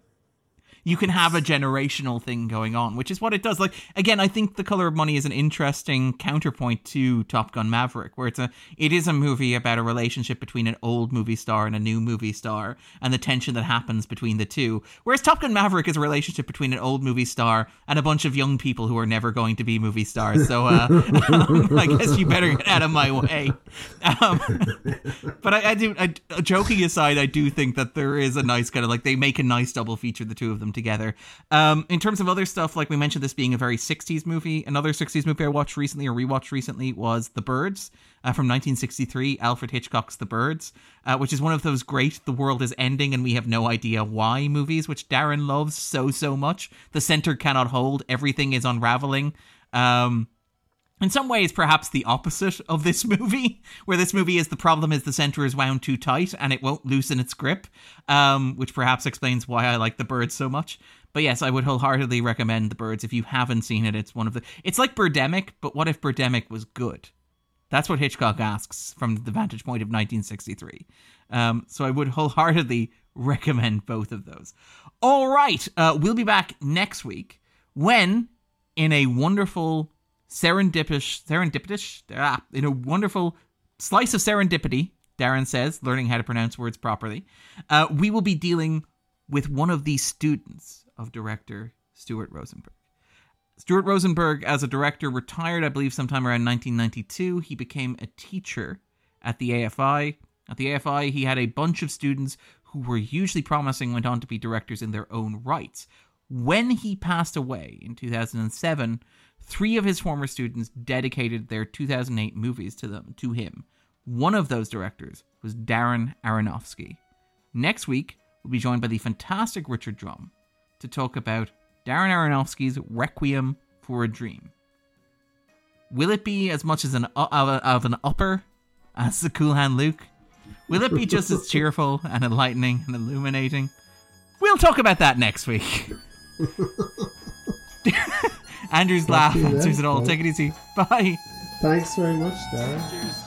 You can have a generational thing going on, which is what it does. Like again, I think The Color of Money is an interesting counterpoint to Top Gun Maverick, where it's a it is a movie about a relationship between an old movie star and a new movie star and the tension that happens between the two. Whereas Top Gun Maverick is a relationship between an old movie star and a bunch of young people who are never going to be movie stars. So uh, (laughs) um, I guess you better get out of my way. Um, but I, I do. I, joking aside, I do think that there is a nice kind of like they make a nice double feature, the two of them together. Um, in terms of other stuff, like we mentioned, this being a very '60s movie. Another '60s movie I watched recently or rewatched recently was The Birds uh, from 1963, Alfred Hitchcock's The Birds, uh, which is one of those great "the world is ending and we have no idea why" movies, which Darren loves so so much. The center cannot hold; everything is unraveling. Um, in some ways perhaps the opposite of this (laughs) movie where this movie is the problem is the center is wound too tight and it won't loosen its grip um, which perhaps explains why i like the birds so much. But yes i would wholeheartedly recommend the birds if you haven't seen it. It's one of the it's like birdemic but what if birdemic was good? That's what hitchcock asks from the vantage point of 1963 um, so i would wholeheartedly (laughs) recommend both of those. All right uh, we'll be back next week when in a wonderful serendipitous, serendipitous, ah, in a wonderful slice of serendipity, Darren says, learning how to pronounce words properly, uh, we will be dealing with one of the students of director Stuart Rosenberg. Stuart Rosenberg, as a director, retired, I believe, sometime around 1992. He became a teacher at the AFI. At the AFI, he had a bunch of students who were hugely promising, went on to be directors in their own rights. When he passed away in 2007, three of his former students dedicated their 2008 movies to them to him. One of those directors was Darren Aronofsky. Next week, we'll be joined by the fantastic Richard Drum to talk about Darren Aronofsky's Requiem for a Dream. Will it be as much as an uh, of, of an upper as the Cool Hand Luke? Will it be (laughs) just as cheerful and enlightening and illuminating? We'll talk about that next week. (laughs) Andrew's laugh (laughs) you then. answers it all. Bye. Take it easy. Bye. thanks very much, Darren. Cheers.